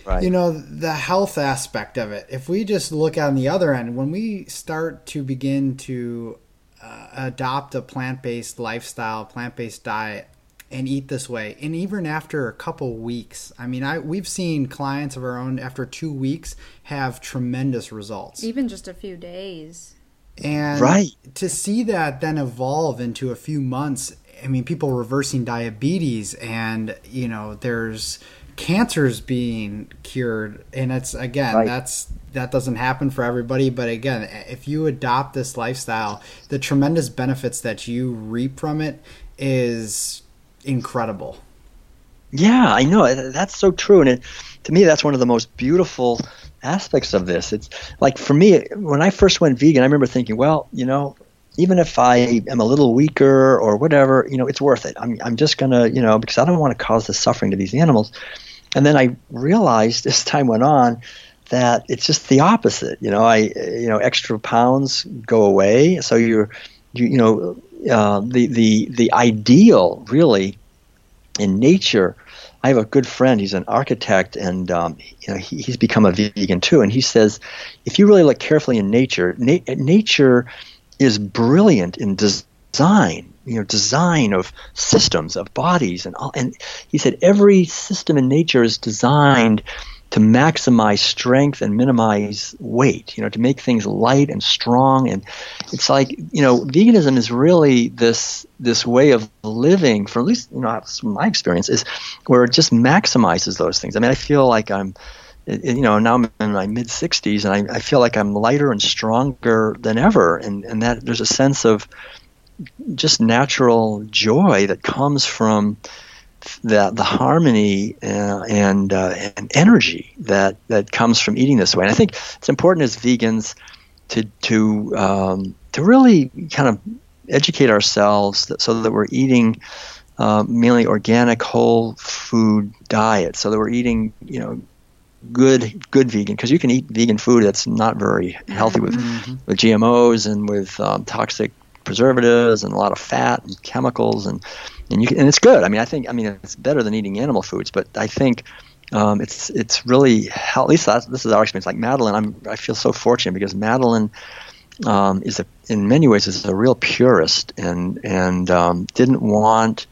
Right. You know, the health aspect of it. If we just look on the other end, when we start to begin to uh, adopt a plant based lifestyle, plant based diet, and eat this way. And even after a couple weeks, I mean, I we've seen clients of our own after two weeks have tremendous results. Even just a few days. And right. to see that then evolve into a few months, I mean, people reversing diabetes, and you know, there's cancers being cured, and it's again, right. that's that doesn't happen for everybody. But again, if you adopt this lifestyle, the tremendous benefits that you reap from it is incredible. Yeah, I know. That's so true. And it, to me, that's one of the most beautiful aspects of this. It's like for me, when I first went vegan, I remember thinking, well, you know, even if I am a little weaker or whatever, you know, it's worth it. I'm, I'm just going to, you know, because I don't want to cause the suffering to these animals. And then I realized as time went on that it's just the opposite. You know, I, you know, extra pounds go away. So you're, you, you know, uh, the the the ideal really in nature. I have a good friend. He's an architect, and um, you know, he, he's become a vegan too. And he says, if you really look carefully in nature, na- nature is brilliant in design. You know, design of systems of bodies, and all. And he said every system in nature is designed to maximize strength and minimize weight, you know, to make things light and strong. And it's like, you know, veganism is really this this way of living, for at least, you know, my experience, is where it just maximizes those things. I mean, I feel like I'm, you know, now I'm in my mid 60s and I, I feel like I'm lighter and stronger than ever. And, and that there's a sense of just natural joy that comes from, the the harmony uh, and uh, and energy that that comes from eating this way. And I think it's important as vegans to to um, to really kind of educate ourselves that, so that we're eating uh, mainly organic whole food diet, so that we're eating you know good good vegan because you can eat vegan food that's not very healthy with mm-hmm. with GMOs and with um, toxic preservatives and a lot of fat and chemicals and and you can, and it's good. I mean, I think I mean it's better than eating animal foods, but I think um, it's it's really at least this is our experience. Like Madeleine, I'm I feel so fortunate because Madeleine um, is a in many ways is a real purist and and um, didn't want.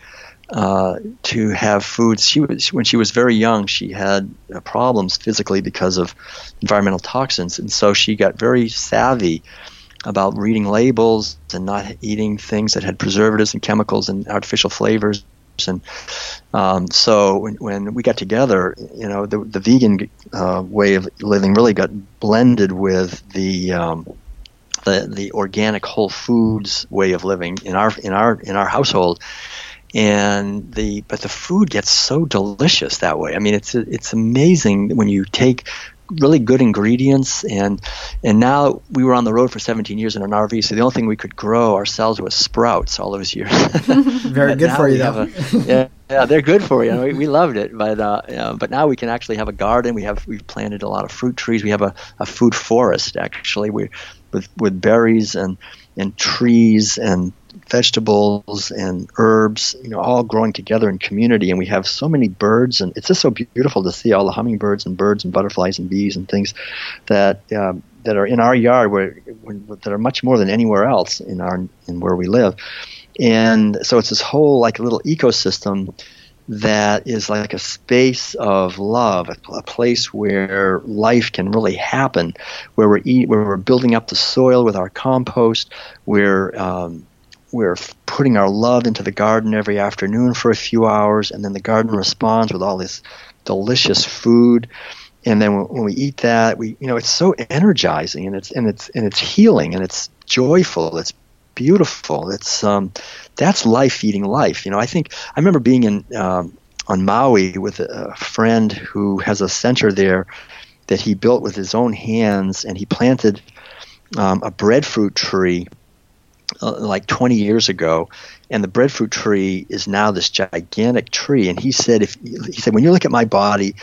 Uh, to have foods. She was when she was very young. She had uh, problems physically because of environmental toxins, and so she got very savvy about reading labels and not eating things that had preservatives and chemicals and artificial flavors. And um, so when, when, we got together, you know, the, the vegan uh, way of living really got blended with the, um, the the organic whole foods way of living in our in our in our household and the but the food gets so delicious that way. I mean, it's it's amazing when you take really good ingredients and and now we were on the road for 17 years in an RV so the only thing we could grow ourselves was sprouts all those years. Very good for you though. A, yeah, yeah they're good for you. We, we loved it but uh, yeah, but now we can actually have a garden. We have we've planted a lot of fruit trees. We have a, a food forest actually we with with berries and and trees and vegetables and herbs, you know, all growing together in community. And we have so many birds, and it's just so beautiful to see all the hummingbirds and birds and butterflies and bees and things that um, that are in our yard, where, where, that are much more than anywhere else in our in where we live. And so it's this whole like little ecosystem that is like a space of love, a, place where life can really happen, where we're eat, where we're building up the soil with our compost, we're um, we're putting our love into the garden every afternoon for a few hours, and then the garden responds with all this delicious food. And then when, we eat that, we you know it's so energizing and it's and it's and it's healing and it's joyful. It's beautiful. It's um, that's life feeding life. You know, I think I remember being in um, on Maui with a friend who has a center there that he built with his own hands, and he planted um, a breadfruit tree uh, like 20 years ago, and the breadfruit tree is now this gigantic tree. And he said, if he said when you look at my body,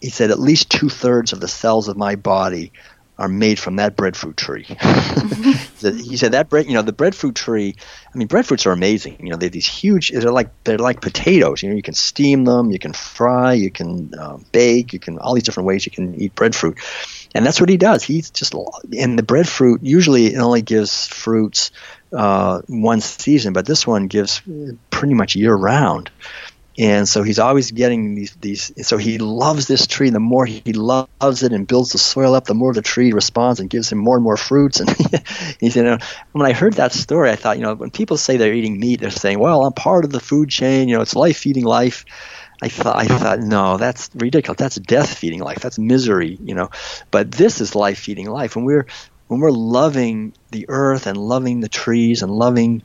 he said at least two thirds of the cells of my body are made from that breadfruit tree. he said that bread, you know, the breadfruit tree. I mean, breadfruits are amazing. You know, they're these huge. They're like they're like potatoes. You know, you can steam them, you can fry, you can uh, bake, you can all these different ways you can eat breadfruit. And that's what he does. He's just and the breadfruit usually it only gives fruits uh, one season, but this one gives pretty much year round and so he's always getting these these so he loves this tree the more he loves it and builds the soil up the more the tree responds and gives him more and more fruits and he said you know, when i heard that story i thought you know when people say they're eating meat they're saying well i'm part of the food chain you know it's life feeding life I thought, I thought, no, that's ridiculous. That's death feeding life. That's misery, you know. But this is life feeding life. When we're when we're loving the earth and loving the trees and loving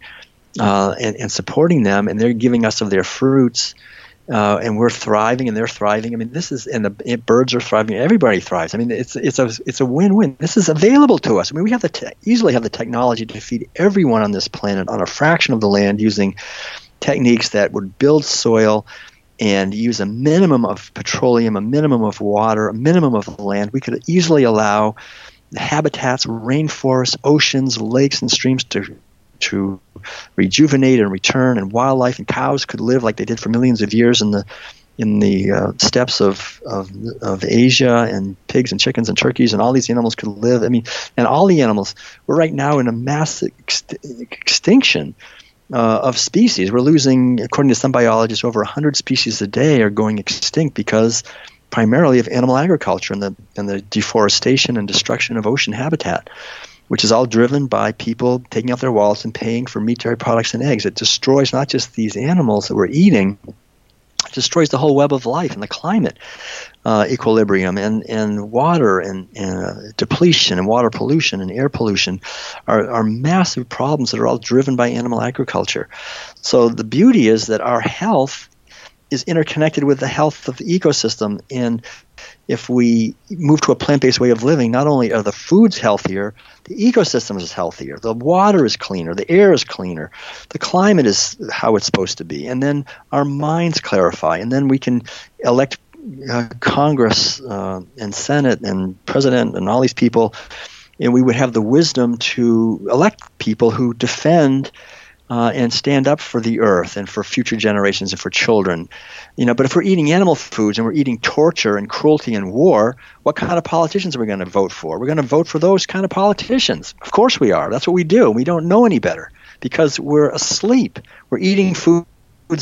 uh, and, and, supporting them, and they're giving us of their fruits, uh, and we're thriving, and they're thriving. I mean, this is and the birds are thriving. Everybody thrives. I mean, it's it's a it's a win-win. This is available to us. I mean, we have the te- easily have the technology to feed everyone on this planet on a fraction of the land using techniques that would build soil and use a minimum of petroleum, a minimum of water, a minimum of land. We could easily allow habitats, rainforests, oceans, lakes, and streams to to rejuvenate and return, and wildlife and cows could live like they did for millions of years in the in the uh, steppes of, of, of Asia, and pigs and chickens and turkeys and all these animals could live. I mean, and all the animals. We're right now in a mass extinction uh, of species. We're losing, according to some biologists, over 100 species a day are going extinct because primarily of animal agriculture and the and the deforestation and destruction of ocean habitat which is all driven by people taking out their wallets and paying for meat, dairy products, and eggs. It destroys not just these animals that we're eating, it destroys the whole web of life and the climate uh, equilibrium and, and water and, and uh, depletion and water pollution and air pollution are, are massive problems that are all driven by animal agriculture. So the beauty is that our health is interconnected with the health of the ecosystem. And if we move to a plant-based way of living, not only are the foods healthier, the ecosystem is healthier, the water is cleaner, the air is cleaner, the climate is how it's supposed to be, and then our minds clarify, and then we can elect uh, Congress uh, and Senate and President and all these people, and we would have the wisdom to elect people who defend uh, and stand up for the earth and for future generations and for children. You know, but if we're eating animal foods and we're eating torture and cruelty and war, what kind of politicians are we going to vote for? We're going to vote for those kind of politicians. Of course we are. That's what we do. We don't know any better because we're asleep. We're eating foods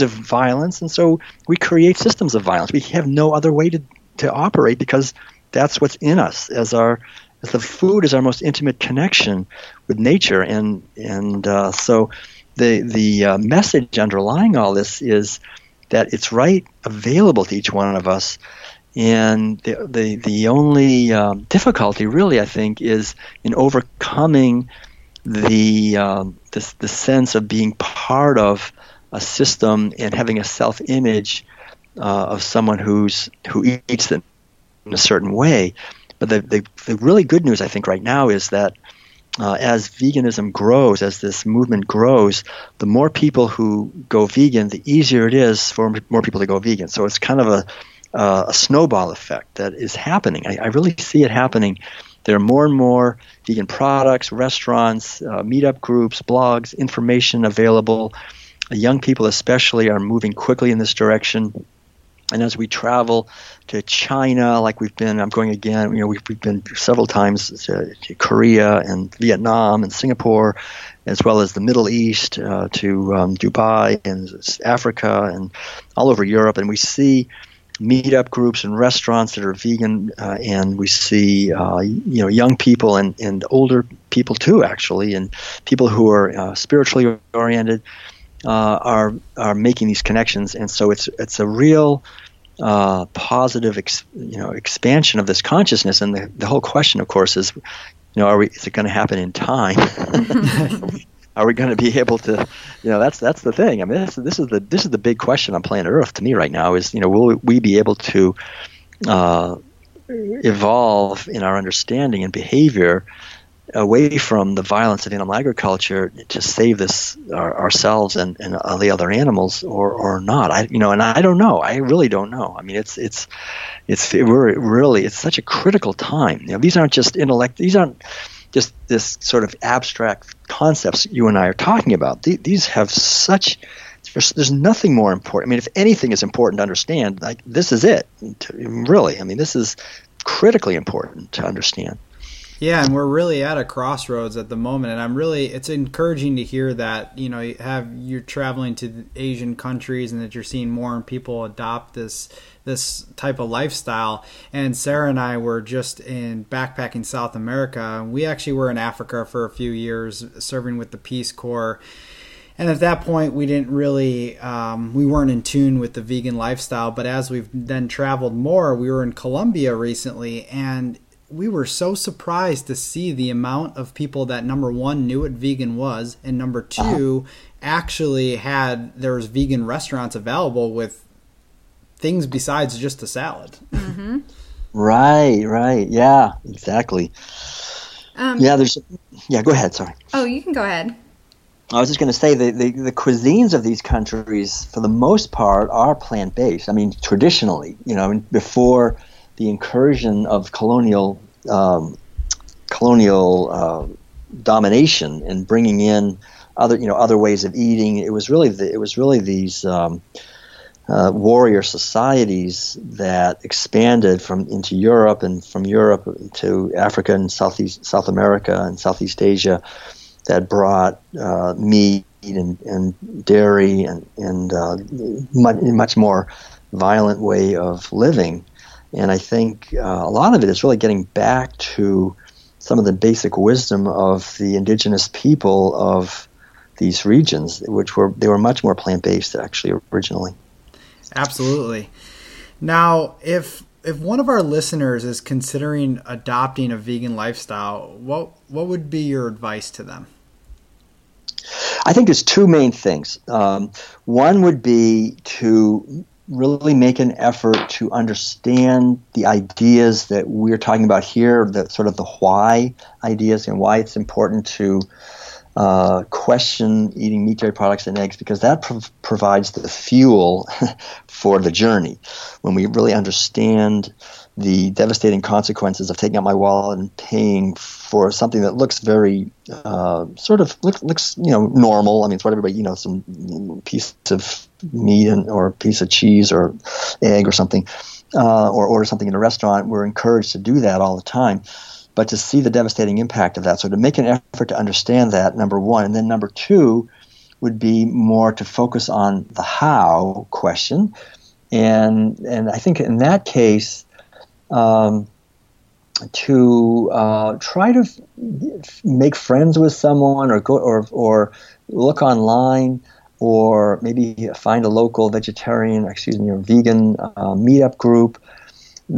of violence, and so we create systems of violence. We have no other way to, to operate because that's what's in us as our as the food is our most intimate connection with nature and and uh, so the the uh, message underlying all this is that it's right available to each one of us, and the the, the only um, difficulty, really, I think, is in overcoming the um, the sense of being part of a system and having a self image uh, of someone who's who eats them in a certain way. But the, the the really good news, I think, right now is that uh, as veganism grows, as this movement grows, the more people who go vegan, the easier it is for more people to go vegan. So it's kind of a, uh, a snowball effect that is happening. I, I, really see it happening. There are more and more vegan products, restaurants, uh, meetup groups, blogs, information available. young people, especially, are moving quickly in this direction. And as we travel to China, like we've been, I'm going again, you know, we've, we've been several times to, to Korea and Vietnam and Singapore, as well as the Middle East, uh, to um, Dubai and Africa and all over Europe. And we see meetup groups and restaurants that are vegan, uh, and we see uh, you know young people and, and older people too, actually, and people who are uh, spiritually oriented uh, are are making these connections, and so it's it's a real uh, positive ex, you know expansion of this consciousness, and the, the whole question, of course, is you know are we is it going to happen in time? are we going to be able to you know that's that's the thing. I mean this, this is the this is the big question on planet earth to me right now is you know will we be able to uh, evolve in our understanding and behavior away from the violence of animal agriculture to save this our, ourselves and, and all the other animals or, or not I you know and I don't know I really don't know I mean it's it's it's we're really it's such a critical time you know these aren't just intellect these aren't just this sort of abstract concepts you and I are talking about. These have such there's nothing more important. I mean, if anything is important to understand, like this is it. Really, I mean, this is critically important to understand. Yeah, and we're really at a crossroads at the moment, and I'm really it's encouraging to hear that you know you have you're traveling to Asian countries and that you're seeing more people adopt this this type of lifestyle. And Sara and I were just in backpacking South America. We actually were in Africa for a few years, serving with the Peace Corps. And at that point, we didn't really, um, we weren't in tune with the vegan lifestyle. But as we've then traveled more, we were in Colombia recently, and we were so surprised to see the amount of people that number one knew what vegan was, and number 2 uh-huh. actually had there was vegan restaurants available with things besides just a salad. Mm-hmm. Right, right. Yeah, exactly. Um, yeah, there's. Yeah, go ahead. Sorry. Oh, you can go ahead. I was just going to say the, the, the cuisines of these countries, for the most part, are plant based. I mean, traditionally, you know, before the incursion of colonial um, colonial uh, domination and bringing in other you know other ways of eating, it was really the, it was really these. Um, uh, warrior societies that expanded from into Europe and from Europe to Africa and Southeast South America and Southeast Asia that brought uh, meat and, and, dairy and, and uh, much, much, more violent way of living. And I think uh, a lot of it is really getting back to some of the basic wisdom of the indigenous people of these regions, which were they were much more plant based actually originally. Absolutely. Now, if if one of our listeners is considering adopting a vegan lifestyle, what what would be your advice to them? I think there's two main things. Um, one would be to really make an effort to understand the ideas that we're talking about here, the sort of the why ideas and why it's important to uh, question eating meat, dairy products, and eggs because that prov- provides the fuel for the journey. When we really understand the devastating consequences of taking out my wallet and paying for something that looks very uh, sort of looks, looks, you know normal. I mean, it's what everybody you know some piece of meat and, or a piece of cheese or egg or something, uh, or order something in a restaurant. We're encouraged to do that all the time but to see the devastating impact of that. So to make an effort to understand that, number one, and then number two would be more to focus on the how question, and and I think in that case. Um, to uh, try to f- make friends with someone or go or, or look online or maybe find a local vegetarian, excuse me, or vegan uh, meetup group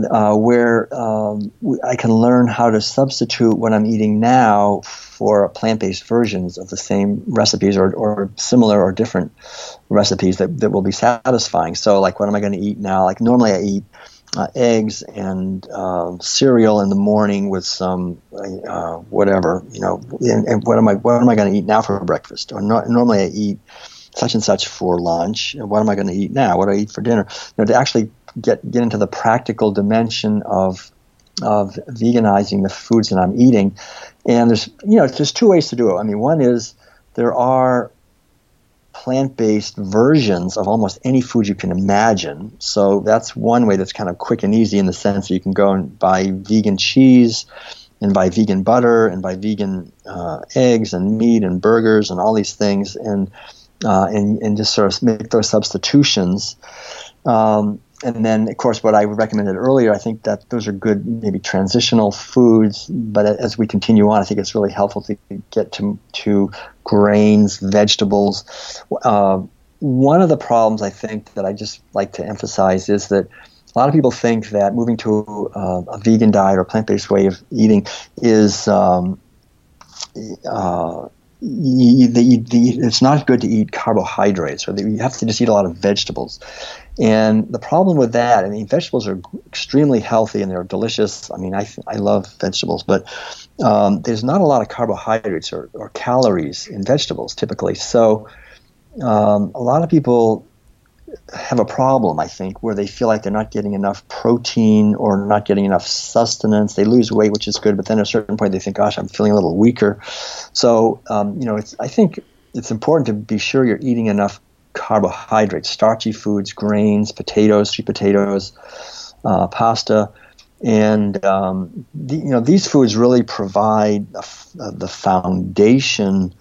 uh, where um, I can learn how to substitute what I'm eating now for plant-based versions of the same recipes or, or similar or different recipes that, that will be satisfying. So, like, what am I going to eat now? Like, normally I eat uh, eggs and uh, cereal in the morning with some uh, whatever, you know. And, and, what am I what am I going to eat now for breakfast? Or no, normally I eat such and such for lunch. What am I going to eat now? What do I eat for dinner? You know, to actually get get into the practical dimension of of veganizing the foods that I'm eating. And there's you know there's two ways to do it. I mean, one is there are plant based versions of almost any food you can imagine. So that's one way that's kind of quick and easy in the sense that you can go and buy vegan cheese and buy vegan butter and buy vegan uh, eggs and meat and burgers and all these things and, uh, and, and just sort of make those substitutions. Um, and then, of course, what I recommended earlier, I think that those are good, maybe transitional foods. But as we continue on, I think it's really helpful to get to to grains, vegetables. Uh, one of the problems I think that I just like to emphasize is that a lot of people think that moving to uh, a vegan diet or plant-based way of eating is um, uh, you, it's not good to eat carbohydrates, or that you have to just eat a lot of vegetables. And the problem with that, I mean, vegetables are extremely healthy and they're delicious. I mean, I, I love vegetables, but um, there's not a lot of carbohydrates or, or calories in vegetables typically. So um, a lot of people have a problem, I think, where they feel like they're not getting enough protein or not getting enough sustenance. They lose weight, which is good, but then at a certain point they think, "Gosh, I'm feeling a little weaker." So, um, you know, it's I think it's important to be sure you're eating enough carbohydrates, starchy foods, grains, potatoes, sweet potatoes, uh, pasta, and um, the, you know these foods really provide the foundation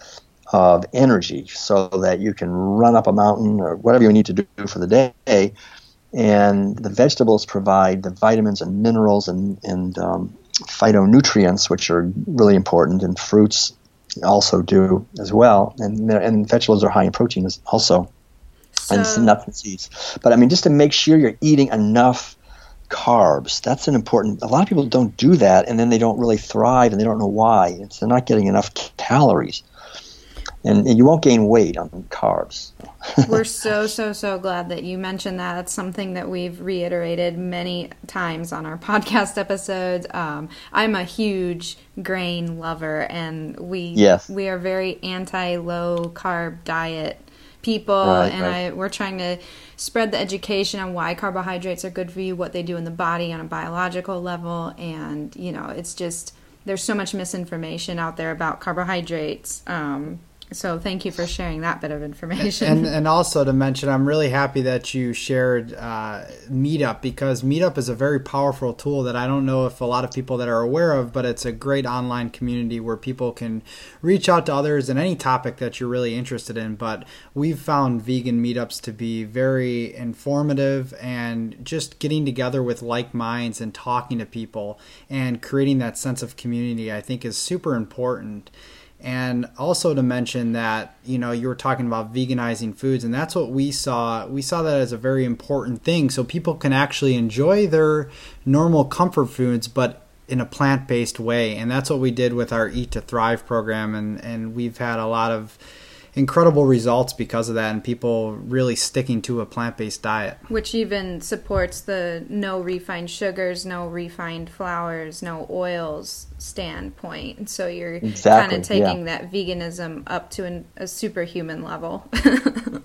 of energy so that you can run up a mountain or whatever you need to do for the day. And the vegetables provide the vitamins and minerals and, and um, phytonutrients, which are really important, and fruits also do as well. And, and vegetables are high in protein also, so, and nuts and seeds. But I mean, just to make sure you're eating enough carbs. That's an important. A lot of people don't do that, and then they don't really thrive, and they don't know why. It's they're not getting enough calories and, and you won't gain weight on carbs. We're so so so glad that you mentioned that. It's something that we've reiterated many times on our podcast episodes. Um, I'm a huge grain lover, and we yes. we are very anti low carb diet people, right, and right. I we're trying to spread the education on why carbohydrates are good for you, what they do in the body on a biological level, and you know it's just there's so much misinformation out there about carbohydrates. Um, so thank you for sharing that bit of information. And, and also to mention, I'm really happy that you shared uh, Meetup because Meetup is a very powerful tool that I don't know if a lot of people that are aware of, but it's a great online community where people can reach out to others in any topic that you're really interested in. But we've found vegan meetups to be very informative and just getting together with like minds and talking to people and creating that sense of community, I think is super important and also to mention that you know you were talking about veganizing foods and that's what we saw. We saw that as a very important thing. So people can actually enjoy their normal comfort foods but in a plant-based way. And that's what we did with our eat to thrive program and and we've had a lot of incredible results because of that and people really sticking to a plant-based diet which even supports the no refined sugars no refined flours no oils standpoint so you're exactly, kind of taking yeah. that veganism up to an, a superhuman level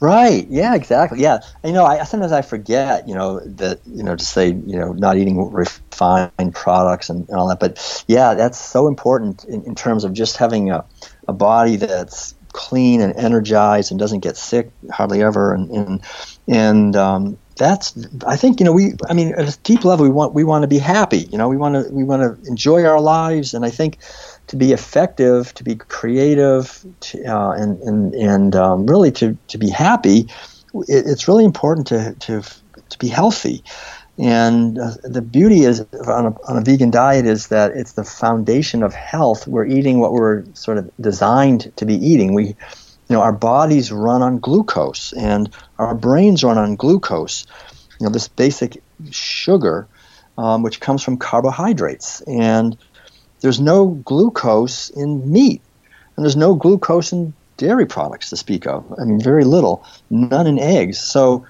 Right. Yeah. Exactly. Yeah. And, you know, I sometimes I forget, you know, that you know to say, you know, not eating refined products and, and all that. But yeah, that's so important in, in terms of just having a, a body that's clean and energized and doesn't get sick hardly ever. And and, and um, that's I think you know we I mean at a deep level we want we want to be happy you know we want to we want to enjoy our lives. And I think to be effective to be creative to, uh, and and and um, really to to be happy it, it's really important to to to be healthy and uh, the beauty is on a, on a vegan diet is that it's the foundation of health. We're eating what we're sort of designed to be eating. We, you know, our bodies run on glucose and our brains run on glucose. You know, this basic sugar, um, which comes from carbohydrates. And there's no glucose in meat, and there's no glucose in dairy products to speak of. I mean, very little, none in eggs. So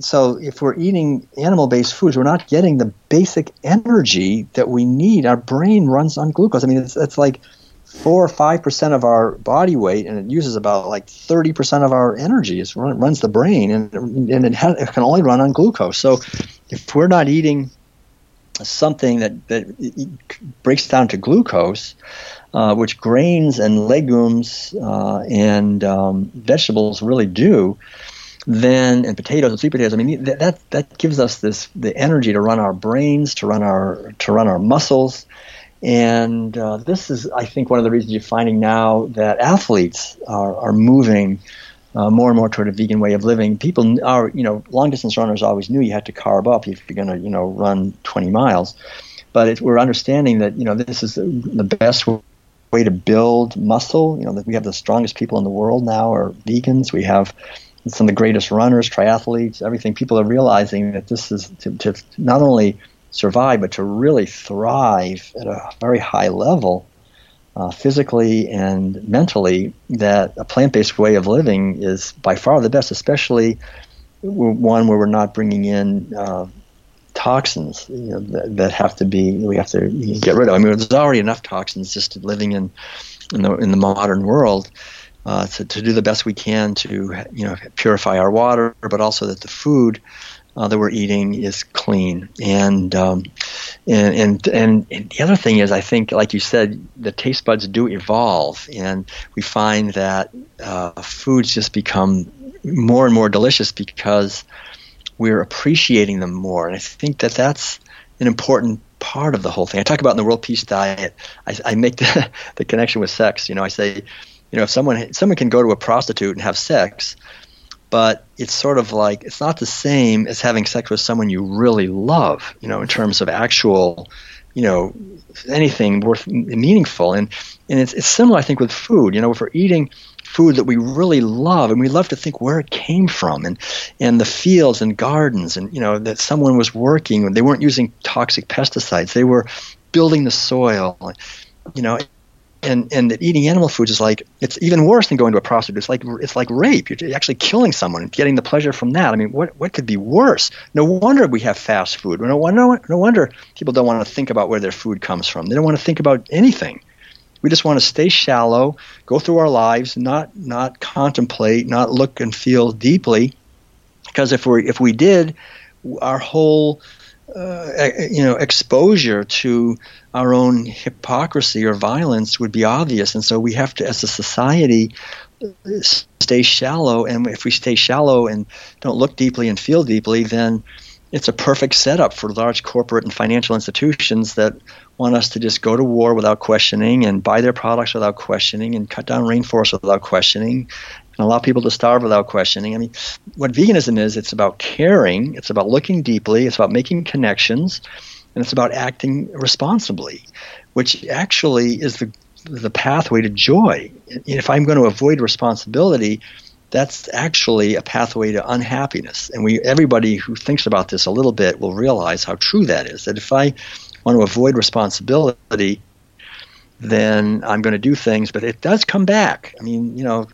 so if we're eating animal-based foods, we're not getting the basic energy that we need. Our brain runs on glucose. I mean, it's, it's like four or five percent of our body weight, and it uses about like thirty percent of our energy. It run, runs the brain, and and it, it can only run on glucose. So if we're not eating something that, that breaks down to glucose, uh, which grains and legumes uh, and um, vegetables really do, then and potatoes and sweet potatoes. I mean that, that that gives us this the energy to run our brains, to run our to run our muscles, and uh, this is I think one of the reasons you're finding now that athletes are are moving. Uh, more and more toward a vegan way of living. People are, you know, long distance runners always knew you had to carb up if you're going to, you know, run 20 miles. But it, we're understanding that, you know, this is the, best way to build muscle. You know, that we have the strongest people in the world now are vegans. We have some of the greatest runners, triathletes, everything. People are realizing that this is to, to not only survive, but to really thrive at a very high level, uh, physically and mentally, that a plant based way of living is by far the best, especially one where we're not bringing in. Uh, toxins you know, that, that, have to be we have to get rid of. I mean, there's already enough toxins just living in in the in the modern world, uh, to, to do the best we can to you know purify our water, but also that the food uh, that we're eating is clean. And, um, and, and and the other thing is, I think, like you said, the taste buds do evolve, and we find that uh, foods just become more and more delicious because we're appreciating them more. And I think that that's an important part of the whole thing. I talk about in the World Peace Diet. I, I make the, the connection with sex. You know, I say you know, if someone someone can go to a prostitute and have sex, but it's sort of like it's not the same as having sex with someone you really love. You know, in terms of actual, you know, anything worth meaningful. And and it's it's similar, I think, with food. You know, if we're eating food that we really love and we love to think where it came from and and the fields and gardens and you know that someone was working and they weren't using toxic pesticides they were building the soil you know and and that eating animal foods is like it's even worse than going to a prostitute. It's like it's like rape. You're actually killing someone and getting the pleasure from that. I mean, what what could be worse? No wonder we have fast food. No wonder no wonder people don't want to think about where their food comes from. They don't want to think about anything. We just want to stay shallow, go through our lives, not not contemplate, not look and feel deeply. Because if we if we did, our whole uh, you know exposure to our own hypocrisy or violence would be obvious. And so we have to as a society stay shallow. And if we stay shallow and don't look deeply and feel deeply then it's a perfect setup for large corporate and financial institutions that want us to just go to war without questioning and buy their products without questioning and cut down rainforests without questioning and allow people to starve without questioning. I mean, what veganism is, it's about caring, it's about looking deeply, it's about making connections, and it's about acting responsibly, which actually is the the pathway to joy. If I'm going to avoid responsibility, that's actually a pathway to unhappiness. And we everybody who thinks about this a little bit will realize how true that is. That if I want to avoid responsibility, then I'm going to do things, but it does come back. I mean, you know,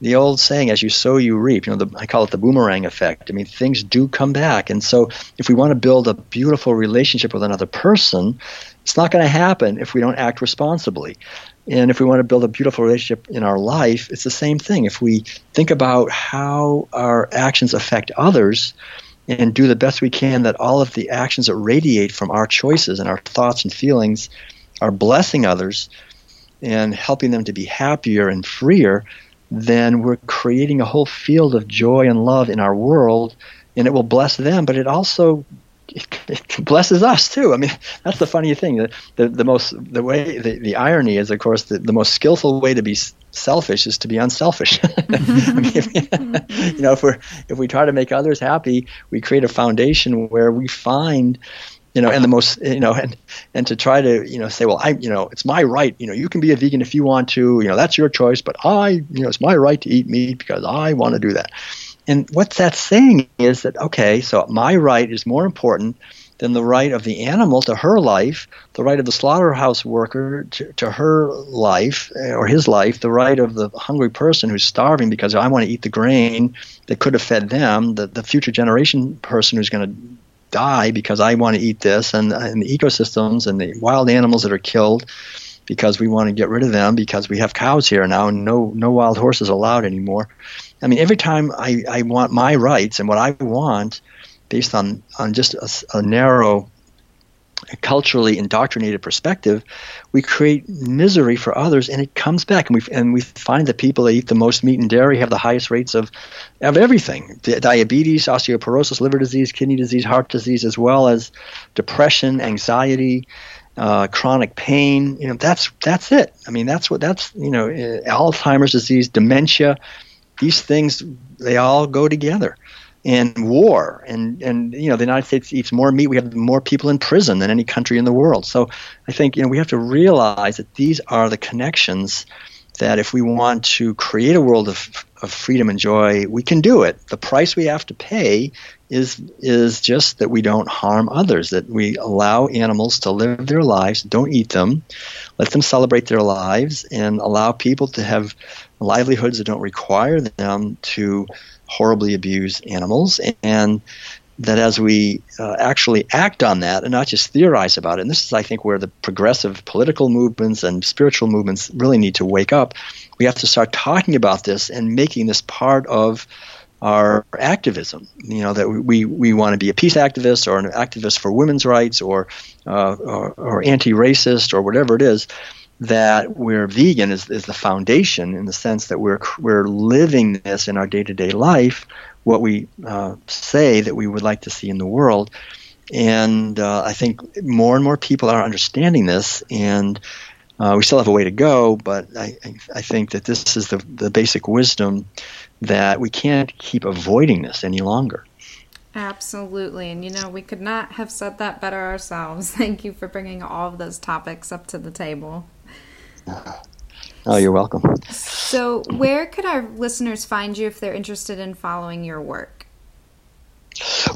the old saying, as you sow, you reap. You know, the, I call it the boomerang effect. I mean, things do come back. And so if we want to build a beautiful relationship with another person, it's not going to happen if we don't act responsibly. And if we want to build a beautiful relationship in our life, it's the same thing. If we think about how our actions affect others, and do the best we can that all of the actions that radiate from our choices and our thoughts and feelings are blessing others and helping them to be happier and freer, then we're creating a whole field of joy and love in our world, and it will bless them, but it also it blesses us too. I mean, that's the funny thing. The, the, the most the way the, the irony is, of course, the, the most skillful way to be selfish is to be unselfish. I mean, if, you know, if we if we try to make others happy, we create a foundation where we find you know, and the most, you know, and and to try to, you know, say, well, I, you know, it's my right. You know, you can be a vegan if you want to. You know, that's your choice. But I, you know, it's my right to eat meat because I want to do that. And what that's saying is that okay, so my right is more important than the right of the animal to her life, the right of the slaughterhouse worker to, to her life eh, or his life, the right of the hungry person who's starving because I want to eat the grain that could have fed them, the, the future generation person who's going to die because I want to eat this, and, and the ecosystems and the wild animals that are killed because we want to get rid of them because we have cows here now and no no wild horses allowed anymore. I mean, every time I, I want my rights and what I want based on on just a, a narrow culturally indoctrinated perspective, we create misery for others, and it comes back. And we and we find that people that eat the most meat and dairy have the highest rates of of everything: diabetes, osteoporosis, liver disease, kidney disease, heart disease, as well as depression, anxiety. Uh, chronic pain, you know, that's that's it. I mean, that's what that's you know, Alzheimer's disease, dementia, these things they all go together and war. And and you know the United States eats more meat. We have more people in prison than any country in the world. So I think you know we have to realize that these are the connections that if we want to create a world of, of freedom and joy we can do it. The price we have to pay is is just that we don't harm others that we allow animals to live their lives don't eat them let them celebrate their lives and allow people to have livelihoods that don't require them to horribly abuse animals, and that as we uh, actually act on that and not just theorize about it, and this is, I think, where the progressive political movements and spiritual movements really need to wake up, we have to start talking about this and making this part of our activism. You know that we we want to be a peace activist or an activist for women's rights or uh, or, or anti-racist or whatever it is that we're vegan is, is the foundation in the sense that we're we're living this in our day to day life, what we uh, say that we would like to see in the world, and uh, I think more and more people are understanding this, and uh, we still have a way to go, but I, I think that this is the the basic wisdom that we can't keep avoiding this any longer. Absolutely. And you know, we could not have said that better ourselves. Thank you for bringing all of those topics up to the table. Oh, you're welcome. So, where could our listeners find you if they're interested in following your work?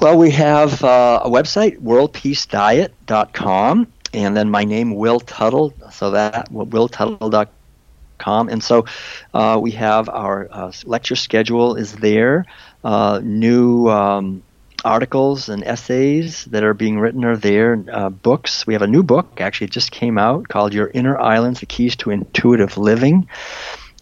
Well, we have uh, a website, worldpeacediet.com, and then my name, Will Tuttle, so that, willtuttle.com. And so uh, we have our uh, lecture schedule is there, uh, new um, articles and essays that are being written are there. Uh, books. We have a new book actually just came out called Your Inner Islands: The Keys to Intuitive Living.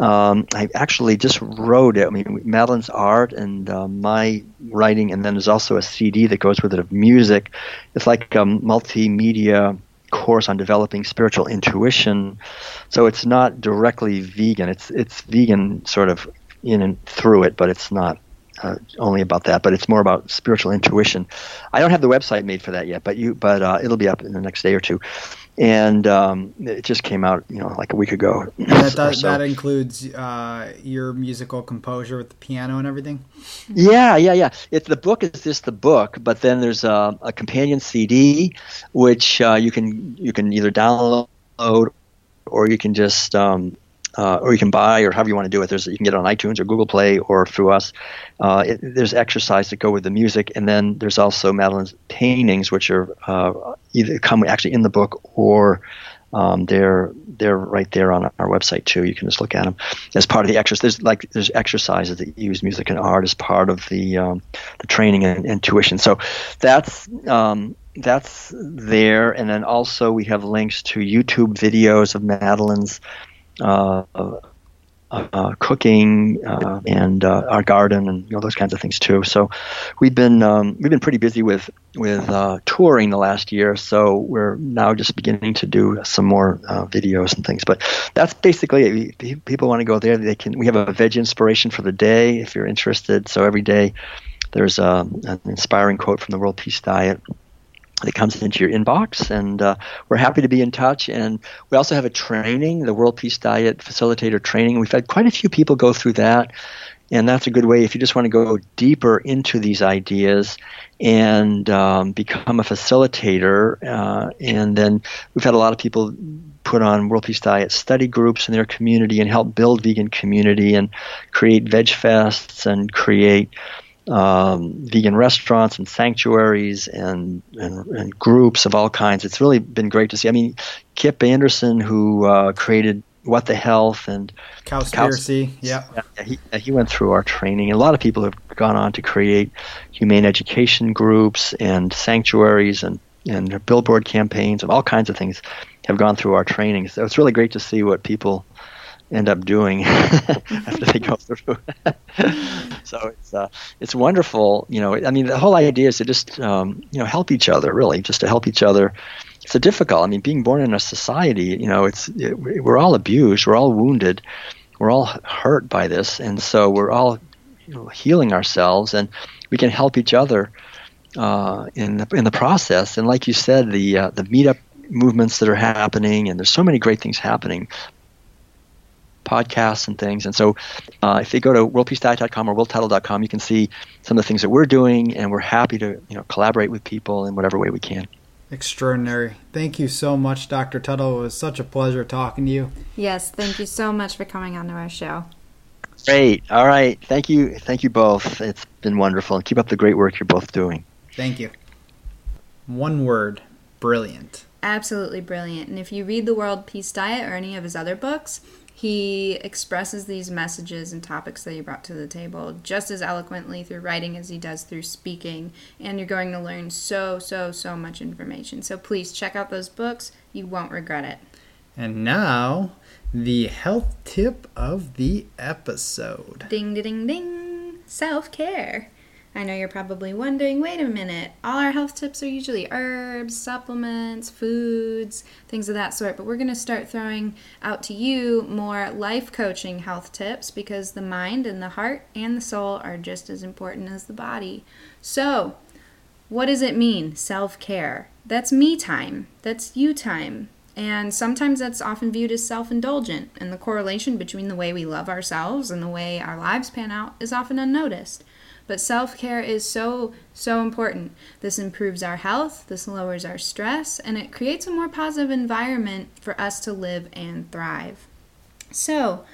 Um, I actually just wrote it. I mean, Madeleine's art and uh, my writing, and then there's also a CD that goes with it of music. It's like a multimedia course on developing spiritual intuition. So it's not directly vegan. It's it's vegan sort of in and through it, but it's not uh, only about that, but it's more about spiritual intuition. I don't have the website made for that yet, but you, but uh, it'll be up in the next day or two. And um, it just came out, you know, like a week ago. That, does, so. that includes uh, your musical composure with the piano and everything. Yeah, yeah, yeah. It's the book is just the book, but then there's a, a companion CD, which uh, you can you can either download or you can just um, uh, or you can buy, or however you want to do it. There's you can get it on iTunes or Google Play or through us. Uh, it, there's exercise that go with the music, and then there's also Madeleine's paintings, which are uh, either come actually in the book or um, they're they're right there on our website too. You can just look at them as part of the exercise. There's like there's exercises that use music and art as part of the um, the training and, and, tuition. So that's um, that's there, and then also we have links to YouTube videos of Madeleine's uh, uh, cooking uh, and uh, our garden and you know those kinds of things too. So we've been um, we've been pretty busy with with uh, touring the last year. So we're now just beginning to do some more uh, videos and things. But that's basically it. People want to go there. They can. We have a veg inspiration for the day if you're interested. So every day there's a, um, an inspiring quote from the World Peace Diet that comes into your inbox. And uh, we're happy to be in touch. And we also have a training, the World Peace Diet Facilitator Training. We've had quite a few people go through that. And that's a good way if you just want to go deeper into these ideas and um, become a facilitator. Uh, and then we've had a lot of people put on World Peace Diet study groups in their community and help build vegan community and create veg fests and create um, vegan restaurants and sanctuaries and, and, and groups of all kinds. It's really been great to see. I mean, Kip Anderson, who uh, created What the Health and Cowspiracy, yeah, yeah he, he went through our training. A lot of people have gone on to create humane education groups and sanctuaries and and billboard campaigns and all kinds of things have gone through our training. So it's really great to see what people end up doing after they go through. so it's uh, it's wonderful. You know, I mean, the whole idea is to just um, you know help each other, really, just to help each other it's a difficult. I mean, being born in a society, you know, it's it, we're all abused, we're all wounded, we're all hurt by this, and so we're all you know, healing ourselves, and we can help each other uh, in the, in the process. And like you said, the uh, the meetup movements that are happening, and there's so many great things happening podcasts and things. And so uh, if they go to worldpeacediet.com or willtuttle.com, you can see some of the things that we're doing, and we're happy to you know collaborate with people in whatever way we can. Extraordinary. Thank you so much, Dr. Tuttle. It was such a pleasure talking to you. Yes, thank you so much for coming on to our show. Great. All right. Thank you. Thank you both. It's been wonderful. And keep up the great work you're both doing. Thank you. One word brilliant. Absolutely brilliant. And if you read The World Peace Diet or any of his other books, he expresses these messages and topics that he brought to the table just as eloquently through writing as he does through speaking. And you're going to learn so, so, so much information. So please check out those books. You won't regret it. And now, the health tip of the episode. Ding, ding, ding. Self care. I know you're probably wondering wait a minute, all our health tips are usually herbs, supplements, foods, things of that sort, but we're going to start throwing out to you more life coaching health tips because the mind and the heart and the soul are just as important as the body. So, what does it mean, self care? That's me time, that's you time. And sometimes that's often viewed as self indulgent, and the correlation between the way we love ourselves and the way our lives pan out is often unnoticed. But self care is so, so important. This improves our health, this lowers our stress, and it creates a more positive environment for us to live and thrive. So,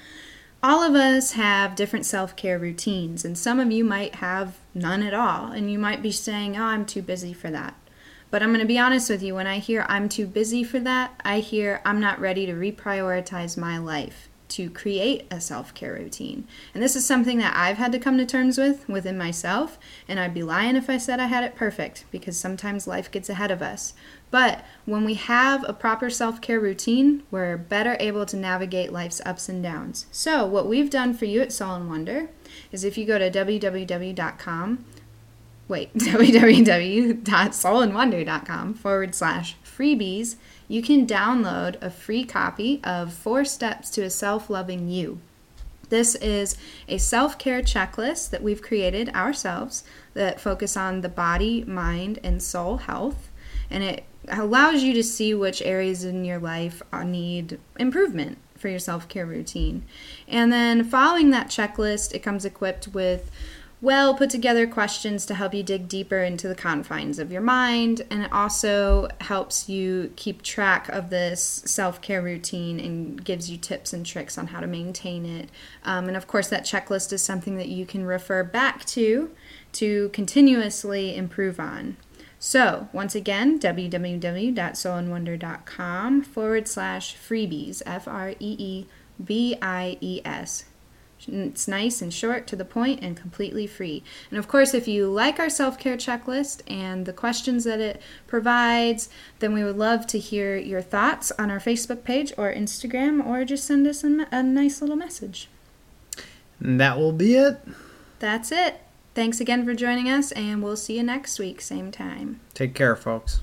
all of us have different self care routines, and some of you might have none at all, and you might be saying, Oh, I'm too busy for that. But I'm going to be honest with you, when I hear I'm too busy for that, I hear I'm not ready to reprioritize my life to create a self care routine. And this is something that I've had to come to terms with within myself, and I'd be lying if I said I had it perfect because sometimes life gets ahead of us. But when we have a proper self care routine, we're better able to navigate life's ups and downs. So, what we've done for you at Soul and Wonder is if you go to www.com, wait, www.soulandwonder.com forward slash freebies, you can download a free copy of Four Steps to a Self Loving You. This is a self care checklist that we've created ourselves that focus on the body, mind, and soul health. And it allows you to see which areas in your life uh, need improvement for your self care routine. And then following that checklist, it comes equipped with well put together questions to help you dig deeper into the confines of your mind. And it also helps you keep track of this self care routine and gives you tips and tricks on how to maintain it. Um, and of course, that checklist is something that you can refer back to to continuously improve on. So, once again, www.soulandwonder.com forward slash freebies, F R E E B I E S. It's nice and short, to the point, and completely free. And of course, if you like our self care checklist and the questions that it provides, then we would love to hear your thoughts on our Facebook page or Instagram, or just send us a, a nice little message. And that will be it. That's it. Thanks again for joining us, and we'll see you next week, same time. Take care, folks.